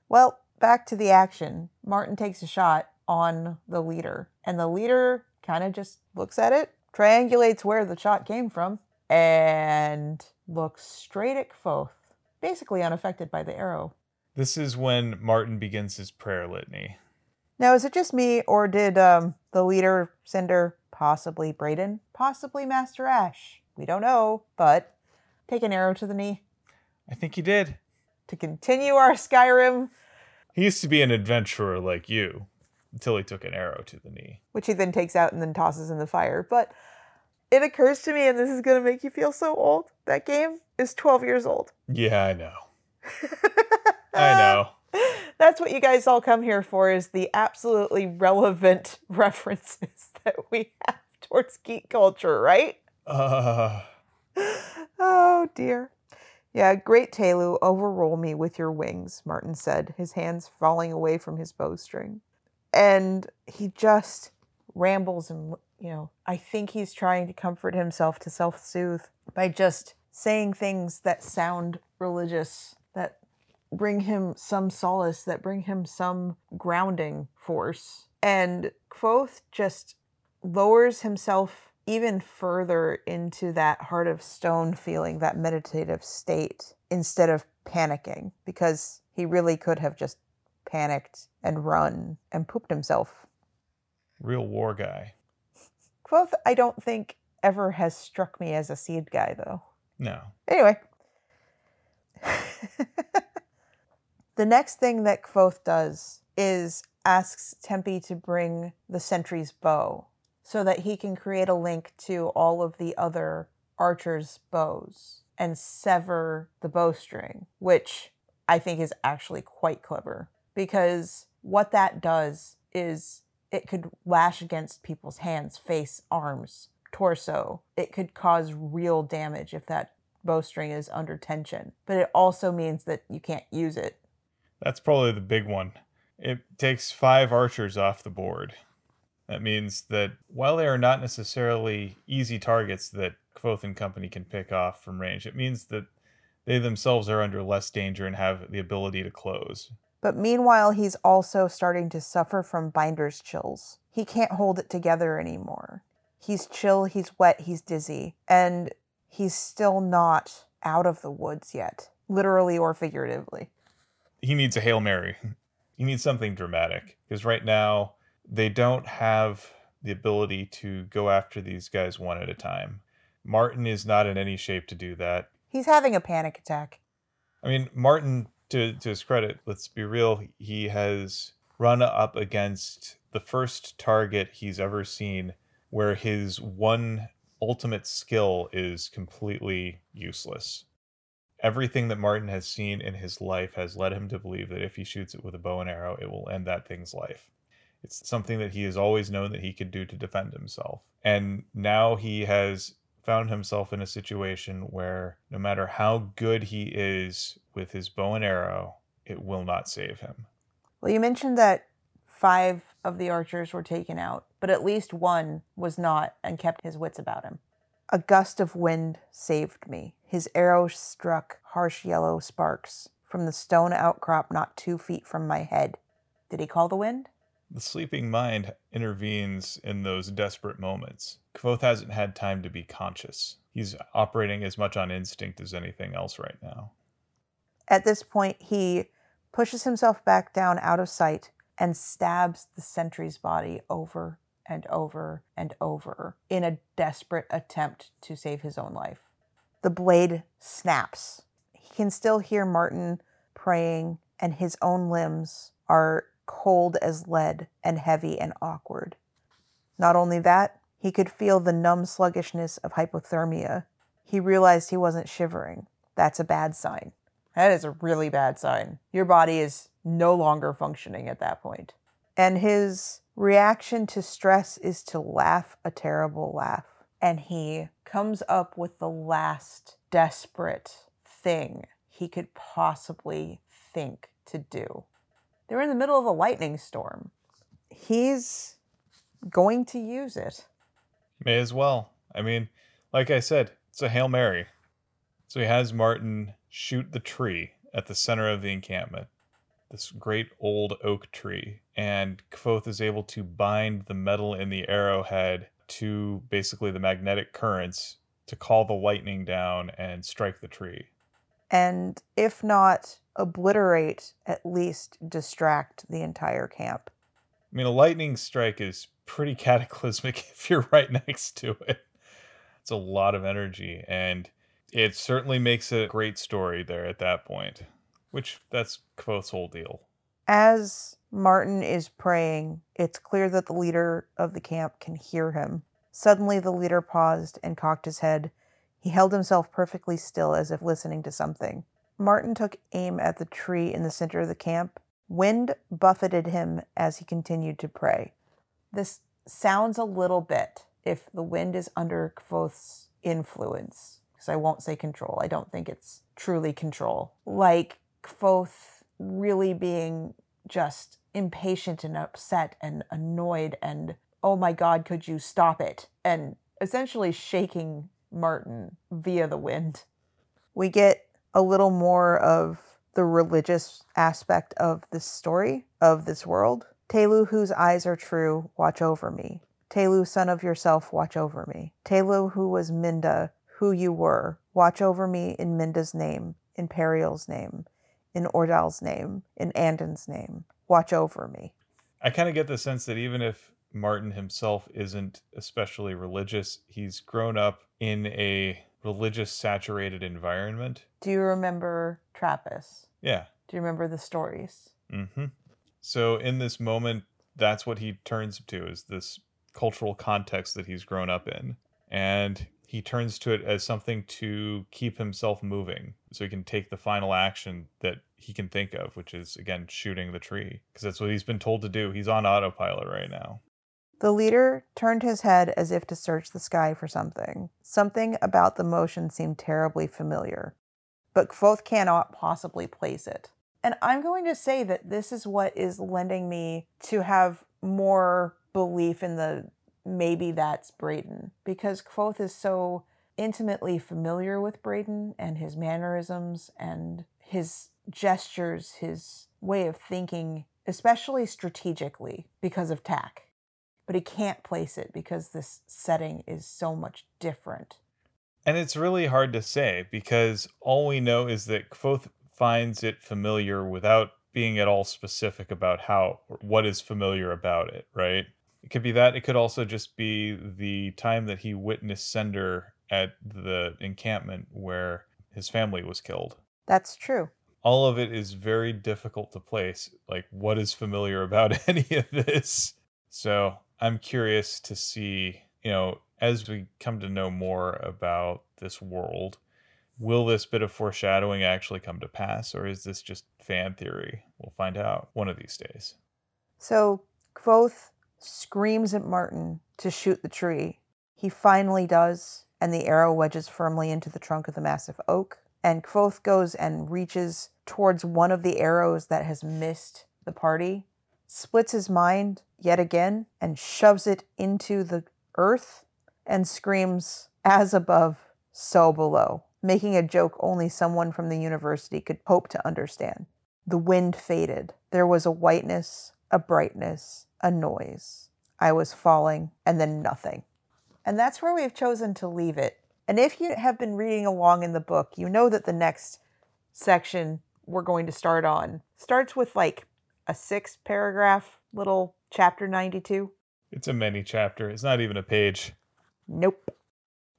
Well, back to the action. Marten takes a shot on the leader, and the leader kind of just looks at it, triangulates where the shot came from, and looks straight at Kvothe, basically unaffected by the arrow. This is when Marten begins his prayer litany. Now, is it just me, or did um, the leader, Cinder, possibly Bredon, possibly Master Ash? We don't know, but take an arrow to the knee. I think he did. To continue our Skyrim. He used to be an adventurer like you until he took an arrow to the knee. Which he then takes out and then tosses in the fire. But it occurs to me, and this is going to make you feel so old, that game is 12 years old. Yeah, I know. [LAUGHS] I know. That's what you guys all come here for is the absolutely relevant [LAUGHS] references that we have towards geek culture, right? Uh, [LAUGHS] oh dear. Yeah, great Tehlu, overroll me with your wings, Marten said, his hands falling away from his bowstring. And he just rambles and, you know, I think he's trying to comfort himself to self soothe by just saying things that sound religious, that bring him some solace, that bring him some grounding force. And Kvothe just lowers himself even further into that heart of stone feeling, that meditative state, instead of panicking, because he really could have just panicked and run and pooped himself. Real war guy. Kvothe, I don't think, ever has struck me as a seed guy, though. No. Anyway. [LAUGHS] the next thing that Kvothe does is asks Tempi to bring the sentry's bow so that he can create a link to all of the other archers' bows and sever the bowstring, which I think is actually quite clever because what that does is it could lash against people's hands, face, arms, torso. It could cause real damage if that bowstring is under tension, but it also means that you can't use it. That's probably the big one. It takes five archers off the board. That means that while they are not necessarily easy targets that Kvothe and company can pick off from range, it means that they themselves are under less danger and have the ability to close. But meanwhile, he's also starting to suffer from binder's chills. He can't hold it together anymore. He's chill, he's wet, he's dizzy, and he's still not out of the woods yet, literally or figuratively. He needs a Hail Mary. [LAUGHS] He needs something dramatic because right now they don't have the ability to go after these guys one at a time. Marten is not in any shape to do that. He's having a panic attack. I mean, Marten, to, to his credit, let's be real, he has run up against the first target he's ever seen where his one ultimate skill is completely useless. Everything that Marten has seen in his life has led him to believe that if he shoots it with a bow and arrow, it will end that thing's life. It's something that he has always known that he could do to defend himself. And now he has found himself in a situation where no matter how good he is with his bow and arrow, it will not save him. Well, you mentioned that five of the archers were taken out, but at least one was not and kept his wits about him. A gust of wind saved me. His arrow struck harsh yellow sparks from the stone outcrop not two feet from my head. Did he call the wind? The sleeping mind intervenes in those desperate moments. Kvothe hasn't had time to be conscious. He's operating as much on instinct as anything else right now. At this point, he pushes himself back down out of sight and stabs the sentry's body over and over and over in a desperate attempt to save his own life. The blade snaps. He can still hear Marten praying, and his own limbs are cold as lead and heavy and awkward. Not only that, He could feel the numb sluggishness of hypothermia. He realized he wasn't shivering. That's a bad sign. That is a really bad sign. Your body is no longer functioning at that point. And his reaction to stress is to laugh a terrible laugh. And he comes up with the last desperate thing he could possibly think to do. They're in the middle of a lightning storm. He's going to use it. May as well. I mean, like I said, it's a Hail Mary. So he has Marten shoot the tree at the center of the encampment, this great old oak tree. And Kvothe is able to bind the metal in the arrowhead to basically the magnetic currents to call the lightning down and strike the tree. And if not obliterate, at least distract the entire camp. I mean, a lightning strike is pretty [LAUGHS] cataclysmic if you're right next to it. It's a lot of energy, and it certainly makes a great story there at that point, which that's Kvothe's whole deal. As Marten is praying, it's clear that the leader of the camp can hear him. Suddenly, the leader paused and cocked his head. He held himself perfectly still as if listening to something. Marten took aim at the tree in the center of the camp. Wind buffeted him as he continued to pray. This sounds a little bit if the wind is under Kvothe's influence, because I won't say control. I don't think it's truly control. Like Kvothe really being just impatient and upset and annoyed and, oh my God, could you stop it? And essentially shaking Marten via the wind. We get a little more of the religious aspect of this story, of this world. Tehlu, whose eyes are true, watch over me. Tehlu, son of yourself, watch over me. Tehlu, who was Menda, who you were, watch over me in Menda's name, in Perial's name, in Ordal's name, in Andan's name. Watch over me. I kind of get the sense that even if Marten himself isn't especially religious, he's grown up in a religious saturated environment. Do you remember Trapis? Yeah. Do you remember the stories? Mm-hmm. So in this moment, that's what he turns to is this cultural context that he's grown up in. And he turns to it as something to keep himself moving so he can take the final action that he can think of, which is, again, shooting the tree. Because that's what he's been told to do. He's on autopilot right now. The leader turned his head as if to search the sky for something. Something about the motion seemed terribly familiar, but Kvothe cannot possibly place it. And I'm going to say that this is what is lending me to have more belief in the maybe that's Bredon, because Kvothe is so intimately familiar with Bredon and his mannerisms and his gestures, his way of thinking, especially strategically because of Tak but he can't place it because this setting is so much different. And it's really hard to say because all we know is that Kvothe finds it familiar without being at all specific about how what is familiar about it, right? It could be that. It could also just be the time that he witnessed Cinder at the encampment where his family was killed. That's true. All of it is very difficult to place. Like, what is familiar about [LAUGHS] any of this? So I'm curious to see, you know, as we come to know more about this world, will this bit of foreshadowing actually come to pass, or is this just fan theory? We'll find out one of these days. So Kvothe screams at Marten to shoot the tree. He finally does, and the arrow wedges firmly into the trunk of the massive oak. And Kvothe goes and reaches towards one of the arrows that has missed the party splits his mind yet again and shoves it into the earth and screams, As above, so below, making a joke only someone from the university could hope to understand. The wind faded. There was a whiteness, a brightness, a noise. I was falling, and then nothing. And that's where we've chosen to leave it. And if you have been reading along in the book, you know that the next section we're going to start on starts with like a six paragraph little chapter 92. It's a mini chapter. It's not even a page. Nope.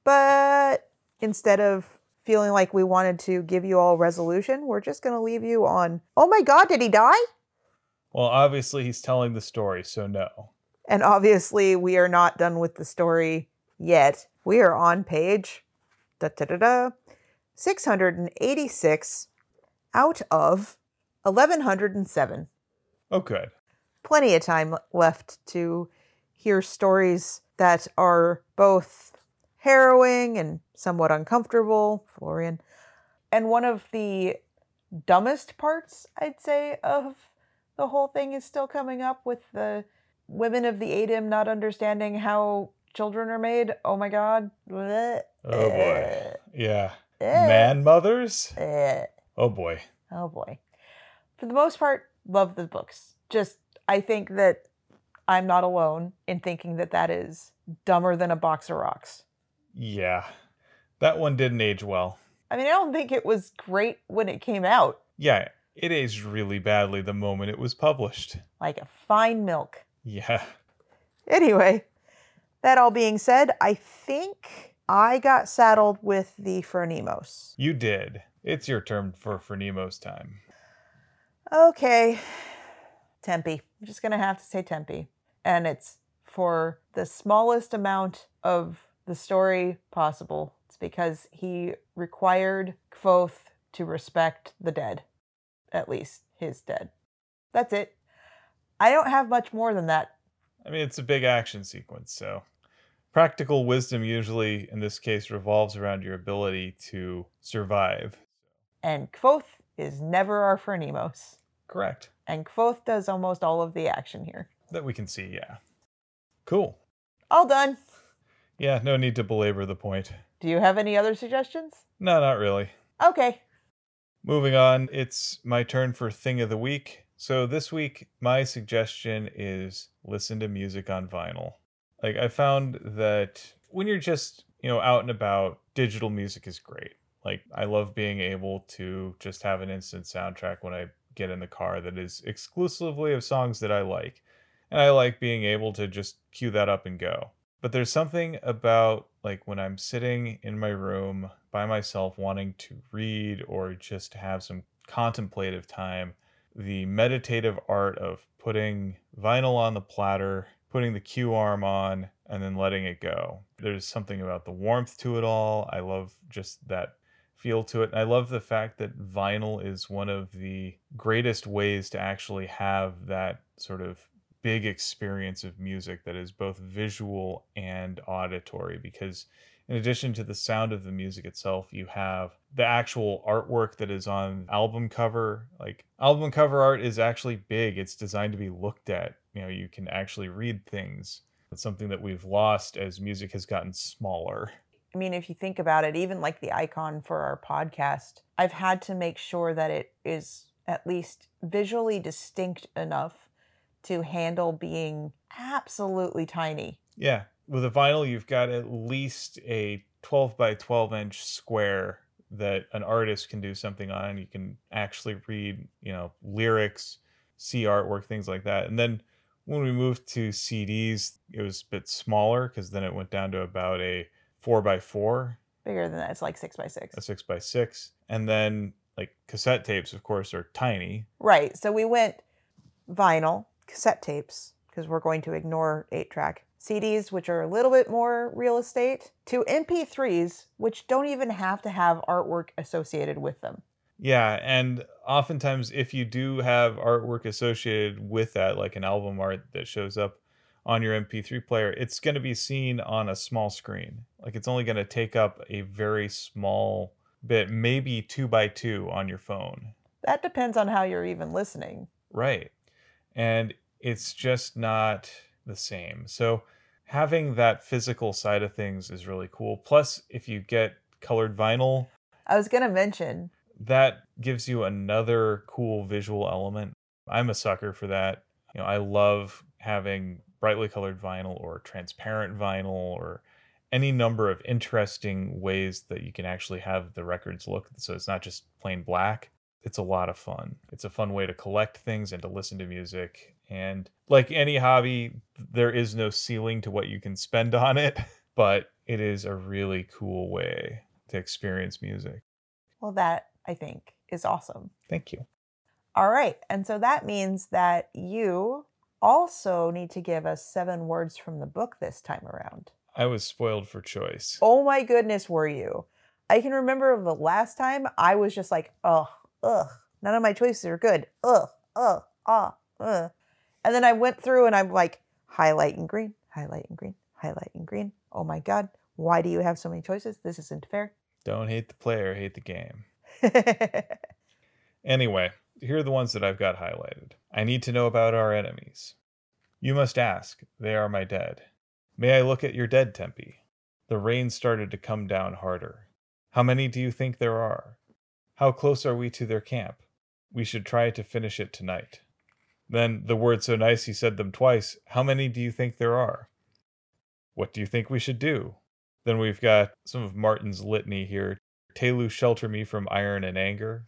But instead of feeling like we wanted to give you all resolution, we're just going to leave you on, oh my God, did he die? Well, obviously he's telling the story, so no. And obviously, we are not done with the story yet. We are on page da, da, da, da, 686 out of 1107. Oh, good. Plenty of time left to hear stories that are both harrowing and somewhat uncomfortable, Florian. And one of the dumbest parts, I'd say, of the whole thing is still coming up with the women of the Adem not understanding how children are made. Oh my god. Oh boy. Yeah. Eh. Man mothers? Eh. Oh boy. Oh boy. For the most part, love the books. Just, I think that I'm not alone in thinking that that is dumber than a box of rocks. Yeah. That one didn't age well. I mean, I don't think it was great when it came out, Yeah, it aged really badly the moment it was published. like a fine milk. Yeah. Anyway, that all being said, I think I got saddled with the Phronimos. You did. It's your turn for Phronimos time. Okay, Tempi. I'm just gonna have to say Tempi. And it's for the smallest amount of the story possible. It's because he required Kvothe to respect the dead, at least his dead. That's it. I don't have much more than that. I mean, it's a big action sequence, so practical wisdom usually, in this case, revolves around your ability to survive. And Kvothe is never our Phronimos. Correct. And Kvothe does almost all of the action here. That we can see, yeah. Cool. All done. Yeah, no need to belabor the point. Do you have any other suggestions? No, not really. Okay. Moving on, it's my turn for Thing of the Week. So this week, my suggestion is listen to music on vinyl. Like, I found that when you're just, you know, out and about, digital music is great. Like, I love being able to just have an instant soundtrack when I get in the car that is exclusively of songs that I like. And I like being able to just cue that up and go. But there's something about like when I'm sitting in my room by myself wanting to read or just have some contemplative time, the meditative art of putting vinyl on the platter, putting the cue arm on, and then letting it go. There's something about the warmth to it all. I love just that feel to it. And I love the fact that vinyl is one of the greatest ways to actually have that sort of big experience of music that is both visual and auditory because in addition to the sound of the music itself you have the actual artwork that is on album cover. Like album cover art is actually big. It's designed to be looked at. You know you can actually read things. It's something that we've lost as music has gotten smaller [LAUGHS] I mean, if you think about it, even like the icon for our podcast, I've had to make sure that it is at least visually distinct enough to handle being absolutely tiny. Yeah, with a vinyl, you've got at least a 12 by 12 inch square that an artist can do something on. You can actually read, you know, lyrics, see artwork, things like that. And then when we moved to CDs, it was a bit smaller because then it went down to about a four by four, Bigger than that, it's like six by six. a six by six. And then like cassette tapes, of course, are tiny. Right. So we went vinyl, cassette tapes, because we're going to ignore eight track, CDs, which are a little bit more real estate, to MP3s, which don't even have to have artwork associated with them. Yeah, and oftentimes if you do have artwork associated with that, like an album art that shows up on your MP3 player, it's going to be seen on a small screen. Like it's only going to take up a very small bit, maybe two by two on your phone. That depends on how you're even listening. Right. And it's just not the same. So having that physical side of things is really cool. Plus, if you get colored vinyl, I was going to mention that gives you another cool visual element. I'm a sucker for that. You know, I love having brightly colored vinyl or transparent vinyl or any number of interesting ways that you can actually have the records look so it's not just plain black. It's a lot of fun. It's a fun way to collect things and to listen to music. And like any hobby, there is no ceiling to what you can spend [LAUGHS] on it, but it is a really cool way to experience music. Well, that I think is awesome. Thank you. All right. And so that means that you also need to give us seven words from the book this time around. I was spoiled for choice. Oh my goodness, were you? I can remember the last time I was just like, ugh, ugh, none of my choices are good. Ugh, ugh, ah, ugh. And then I went through and I'm like, highlight in green, highlight in green, highlight in green. Oh my God, why do you have so many choices? This isn't fair. Don't hate the player, hate the game. [LAUGHS] Anyway, here are the ones that I've got highlighted. I need to know about our enemies. You must ask, they are my dead. May I look at your dead, Tempi? The rain started to come down harder. How many do you think there are? How close are we to their camp? We should try to finish it tonight. Then, the word so nice he said them twice. How many do you think there are? What do you think we should do? Then we've got some of Marten's litany here. Tehlu shelter me from iron and anger.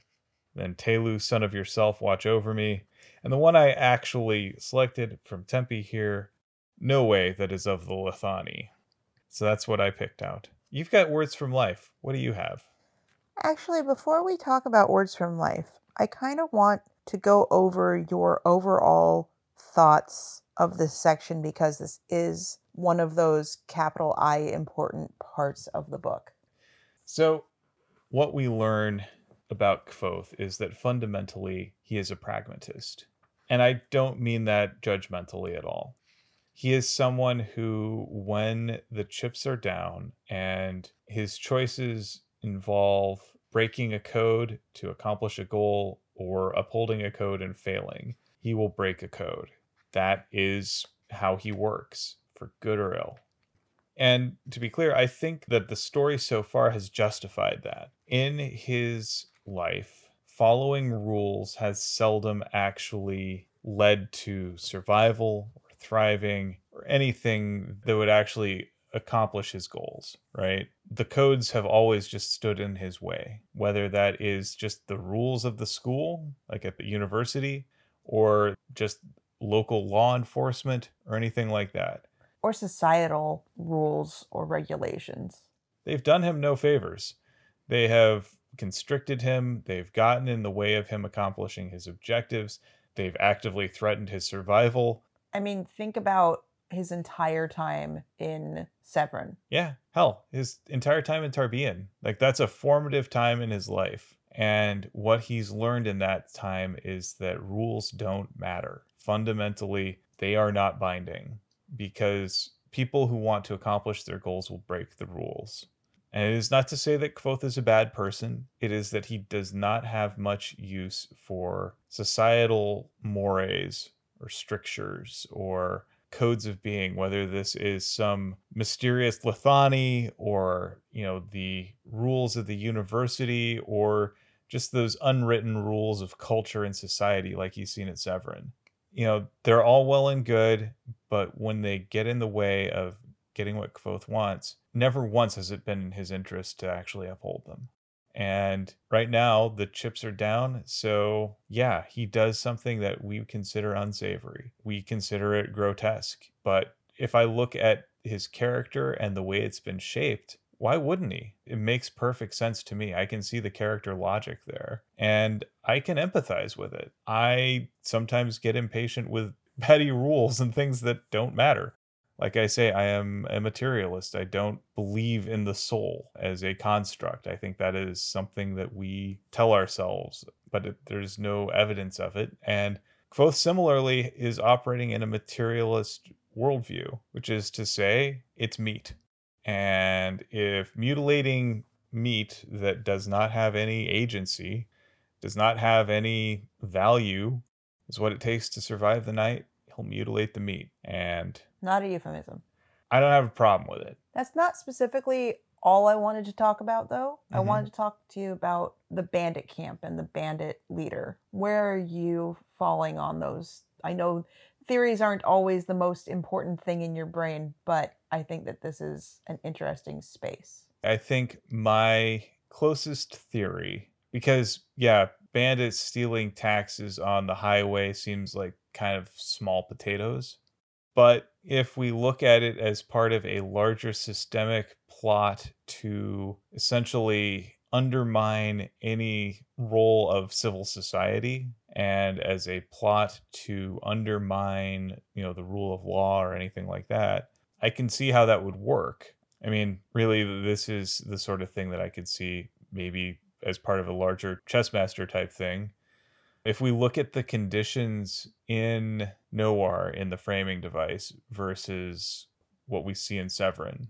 Then Tehlu, son of yourself, watch over me. And the one I actually selected from Tempi here, no way that is of the Lethani. So that's what I picked out. You've got words from life. What do you have? Actually, before we talk about words from life, I kind of want to go over your overall thoughts of this section because this is one of those capital I important parts of the book. So, what we learn about Kvothe is that fundamentally he is a pragmatist. And I don't mean that judgmentally at all. He is someone who, when the chips are down and his choices involve breaking a code to accomplish a goal or upholding a code and failing, he will break a code. That is how he works, for good or ill. And to be clear, I think that the story so far has justified that. In his life, following rules has seldom actually led to survival thriving or anything that would actually accomplish his goals, right? The codes have always just stood in his way, whether that is just the rules of the school, like at the university, or just local law enforcement or anything like that. Or societal rules or regulations. They've done him no favors. They have constricted him, they've gotten in the way of him accomplishing his objectives, they've actively threatened his survival. I mean, think about his entire time in Severen. Yeah, hell, his entire time in Tarbean. Like, that's a formative time in his life. And what he's learned in that time is that rules don't matter. Fundamentally, they are not binding because people who want to accomplish their goals will break the rules. And it is not to say that Kvothe is a bad person. It is that he does not have much use for societal mores or strictures or codes of being, whether this is some mysterious Lethani or, you know, the rules of the university or just those unwritten rules of culture and society like he's seen at Severen. You know, they're all well and good, but when they get in the way of getting what Kvothe wants, never once has it been in his interest to actually uphold them. And right now, the chips are down. So, yeah, he does something that we consider unsavory. We consider it grotesque. But if I look at his character and the way it's been shaped, why wouldn't he? It makes perfect sense to me. I can see the character logic there and I can empathize with it. I sometimes get impatient with [LAUGHS] petty rules and things that don't matter like I say, I am a materialist. I don't believe in the soul as a construct. I think that is something that we tell ourselves, but it, there's no evidence of it. And Kvothe similarly is operating in a materialist worldview, which is to say, it's meat. And if mutilating meat that does not have any agency, does not have any value, is what it takes to survive the night, he'll mutilate the meat. And not a euphemism. I don't have a problem with it. That's not specifically all I wanted to talk about, though. Mm-hmm. I wanted to talk to you about the bandit camp and the bandit leader. Where are you falling on those? I know theories aren't always the most important thing in your brain, but I think that this is an interesting space. I think my closest theory, because, yeah, bandits stealing taxes on the highway seems like kind of small potatoes. But if we look at it as part of a larger systemic plot to essentially undermine any role of civil society and as a plot to undermine, you know, the rule of law or anything like that, I can see how that would work. I mean, really, this is the sort of thing that I could see maybe as part of a larger chess master type thing. If we look at the conditions in Newarre in the framing device versus what we see in Severen,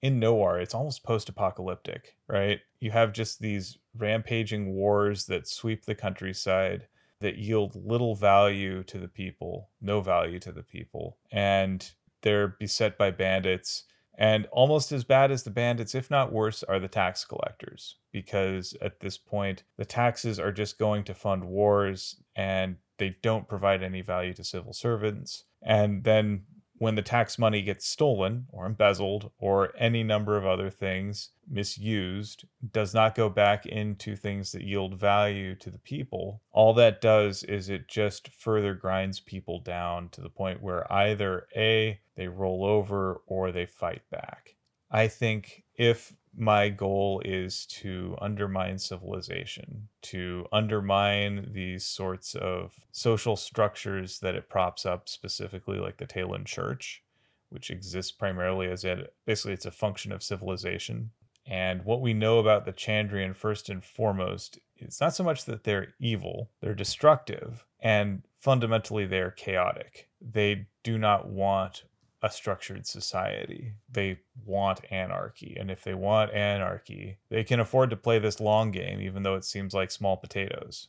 in Newarre, it's almost post apocalyptic, right? You have just these rampaging wars that sweep the countryside that yield little value to the people, no value to the people. And they're beset by bandits. And almost as bad as the bandits, if not worse, are the tax collectors. Because at this point, the taxes are just going to fund wars and they don't provide any value to civil servants. And then when the tax money gets stolen or embezzled or any number of other things misused does not go back into things that yield value to the people all that does is it just further grinds people down to the point where either a they roll over or they fight back. I think if my goal is to undermine civilization, to undermine these sorts of social structures that it props up, specifically like the Tehlin Church, which exists primarily as a basically it's a function of civilization. And what we know about the Chandrian, first and foremost, it's not so much that they're evil, they're destructive, and fundamentally they're chaotic. They do not want a structured society. They want anarchy. And if they want anarchy, they can afford to play this long game, even though it seems like small potatoes.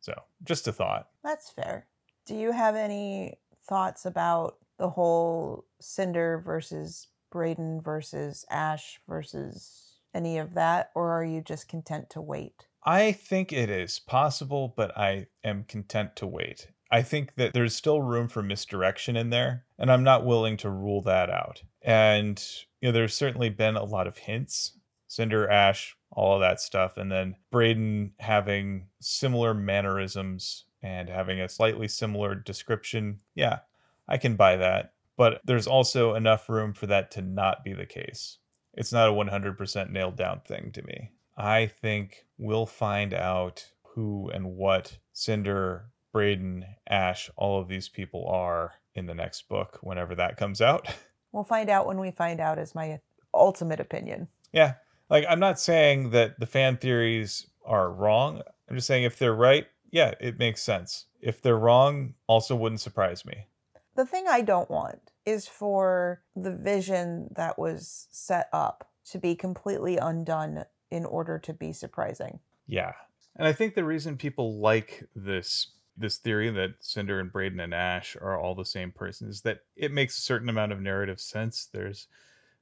So, just a thought. That's fair. Do you have any thoughts about the whole Cinder versus Bredon versus Ash versus any of that? Or are you just content to wait? I think it is possible, but I am content to wait. I think that there's still room for misdirection in there, and I'm not willing to rule that out. And you know, there's certainly been a lot of hints, Cinder, Ash, all of that stuff, and then Bredon having similar mannerisms and having a slightly similar description. Yeah, I can buy that. But there's also enough room for that to not be the case. It's not a 100% nailed down thing to me. I think we'll find out who and what Cinder Bredon, Ash, all of these people are in the next book whenever that comes out. [LAUGHS] We'll find out when we find out, is my ultimate opinion. Yeah. Like, I'm not saying that the fan theories are wrong. I'm just saying if they're right, yeah, it makes sense. If they're wrong, also wouldn't surprise me. The thing I don't want is for the vision that was set up to be completely undone in order to be surprising. Yeah. And I think the reason people like this this theory that Cinder and Bredon and Ash are all the same person is that it makes a certain amount of narrative sense. There's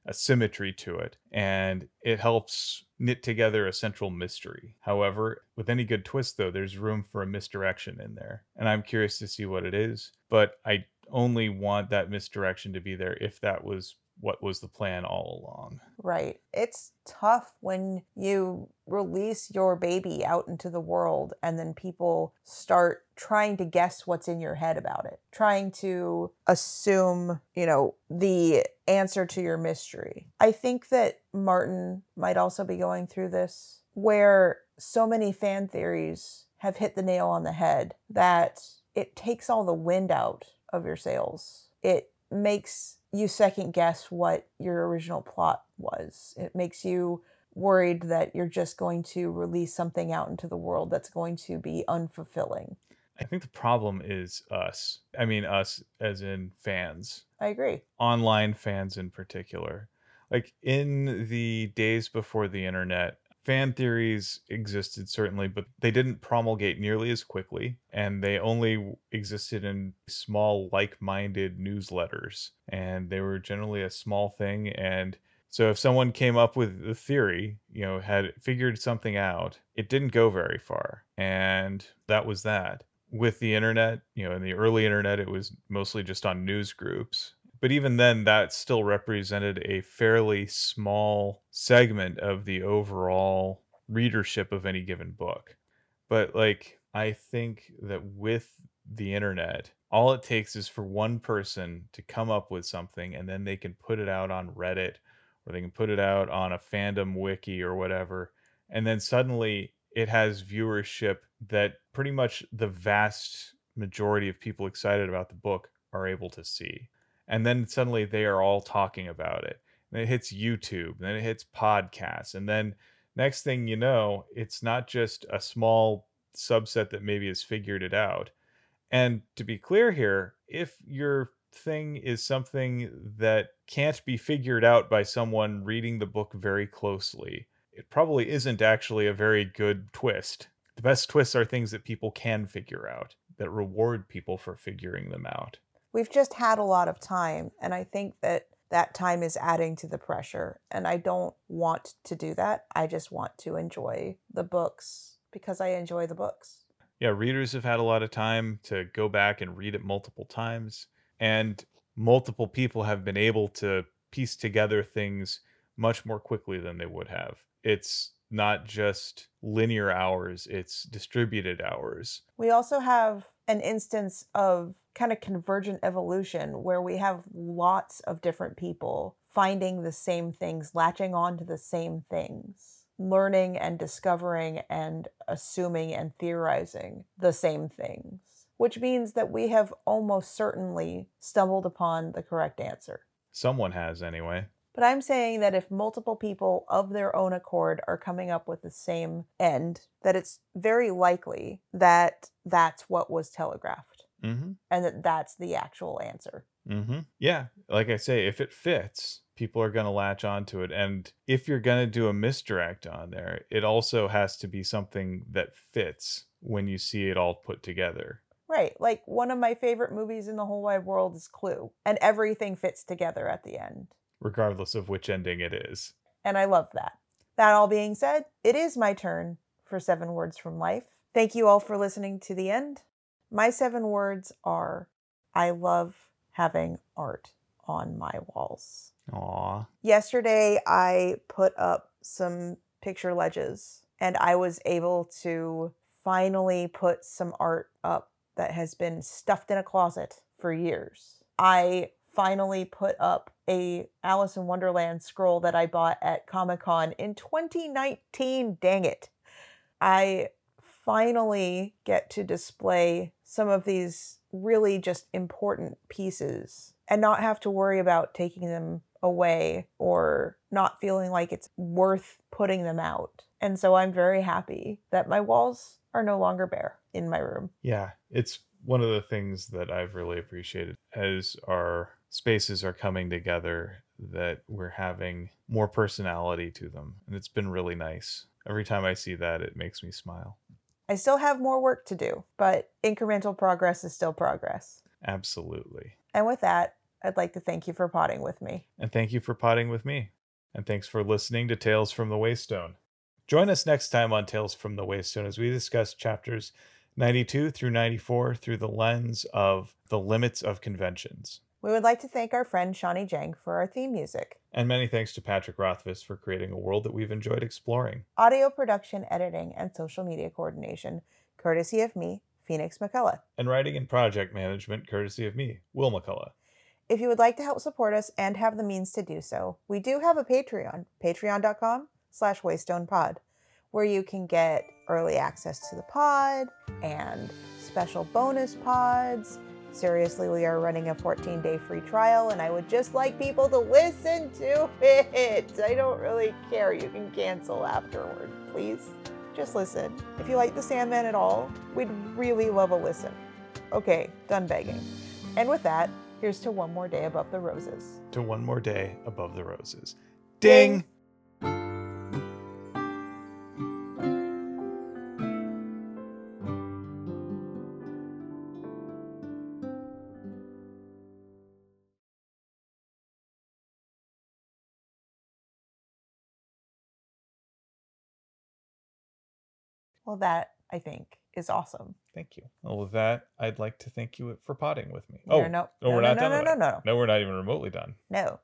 a symmetry to it, and it helps knit together a central mystery. However, with any good twist, though, there's room for a misdirection in there, and I'm curious to see what it is. But I only want that misdirection to be there if that was what was the plan all along. Right. It's tough when you release your baby out into the world and then people start trying to guess what's in your head about it, trying to assume, you know, the answer to your mystery. I think that Martin might also be going through this where so many fan theories have hit the nail on the head that it takes all the wind out of your sails. It makes you second guess what your original plot was. It makes you worried that you're just going to release something out into the world that's going to be unfulfilling. I think the problem is us. I mean, us as in fans. I agree. Online fans in particular. Like in the days before the internet, fan theories existed certainly, but they didn't promulgate nearly as quickly, and they only existed in small, like minded newsletters. And they were generally a small thing. And so if someone came up with a theory, you know, had figured something out, it didn't go very far. And that was that. With the internet, you know, in the early internet, it was mostly just on news groups but even then that still represented a fairly small segment of the overall readership of any given book. But like i think that with the internet all it takes is for one person to come up with something and then they can put it out on reddit or they can put it out on a fandom wiki or whatever and then suddenly it has viewership that pretty much the vast majority of people excited about the book are able to see. And then suddenly they are all talking about it. And it hits YouTube, and then it hits podcasts. And then next thing you know, it's not just a small subset that maybe has figured it out. And to be clear here, if your thing is something that can't be figured out by someone reading the book very closely, it probably isn't actually a very good twist. The best twists are things that people can figure out, that reward people for figuring them out. We've just had a lot of time, and I think that that time is adding to the pressure. And I don't want to do that. I just want to enjoy the books because I enjoy the books. Yeah, readers have had a lot of time to go back and read it multiple times, and multiple people have been able to piece together things much more quickly than they would have. It's not just linear hours, it's distributed hours. We also have an instance of kind of convergent evolution where we have lots of different people finding the same things, latching on to the same things, learning and discovering and assuming and theorizing the same things, which means that we have almost certainly stumbled upon the correct answer. Someone has, anyway. But I'm saying that if multiple people of their own accord are coming up with the same end, that it's very likely that that's what was telegraphed Mm-hmm. and that that's the actual answer. Mm-hmm. Yeah, like I say, if it fits, people are going to latch onto it. And if you're going to do a misdirect on there, it also has to be something that fits when you see it all put together. Right. Like one of my favorite movies in the whole wide world is Clue, and everything fits together at the end. Regardless of which ending it is. And I love that. That all being said, it is my turn for seven words from life. Thank you all for listening to the end. My seven words are I love having art on my walls. Aw. Yesterday, I put up some picture ledges and I was able to finally put some art up that has been stuffed in a closet for years. I finally put up a Alice in Wonderland scroll that I bought at Comic Con in 2019. Dang it. I finally get to display some of these really just important pieces and not have to worry about taking them away or not feeling like it's worth putting them out. And so I'm very happy that my walls are no longer bare in my room. Yeah, it's one of the things that I've really appreciated as our spaces are coming together that we're having more personality to them. And it's been really nice. Every time I see that, it makes me smile. I still have more work to do, but incremental progress is still progress. Absolutely. And with that, I'd like to thank you for potting with me. And thank you for potting with me. And thanks for listening to Tales from the Waystone. Join us next time on Tales from the Waystone as we discuss chapters 92 through 94 through the lens of the limits of conventions. We would like to thank our friend Shawnee Jang for our theme music. And many thanks to Patrick Rothfuss for creating a world that we've enjoyed exploring. Audio production, editing, and social media coordination, courtesy of me, Phoenix McCullough. And writing and project management courtesy of me, Will McCullough. If you would like to help support us and have the means to do so, we do have a Patreon, patreon.com slash waystonepod, where you can get early access to the pod and special bonus pods. Seriously, we are running a 14 day free trial, and I would just like people to listen to it. I don't really care. You can cancel afterward, please. Just listen. If you like The Sandman at all, we'd really love a listen. Okay, done begging. And with that, here's to one more day above the roses. To one more day above the roses. Ding! Ding! Well, that I think is awesome. Thank you. Well, with that, I'd like to thank you for potting with me. Oh, are no, no, we're no, not no, done no, with no, no, no, we're not even remotely done. no.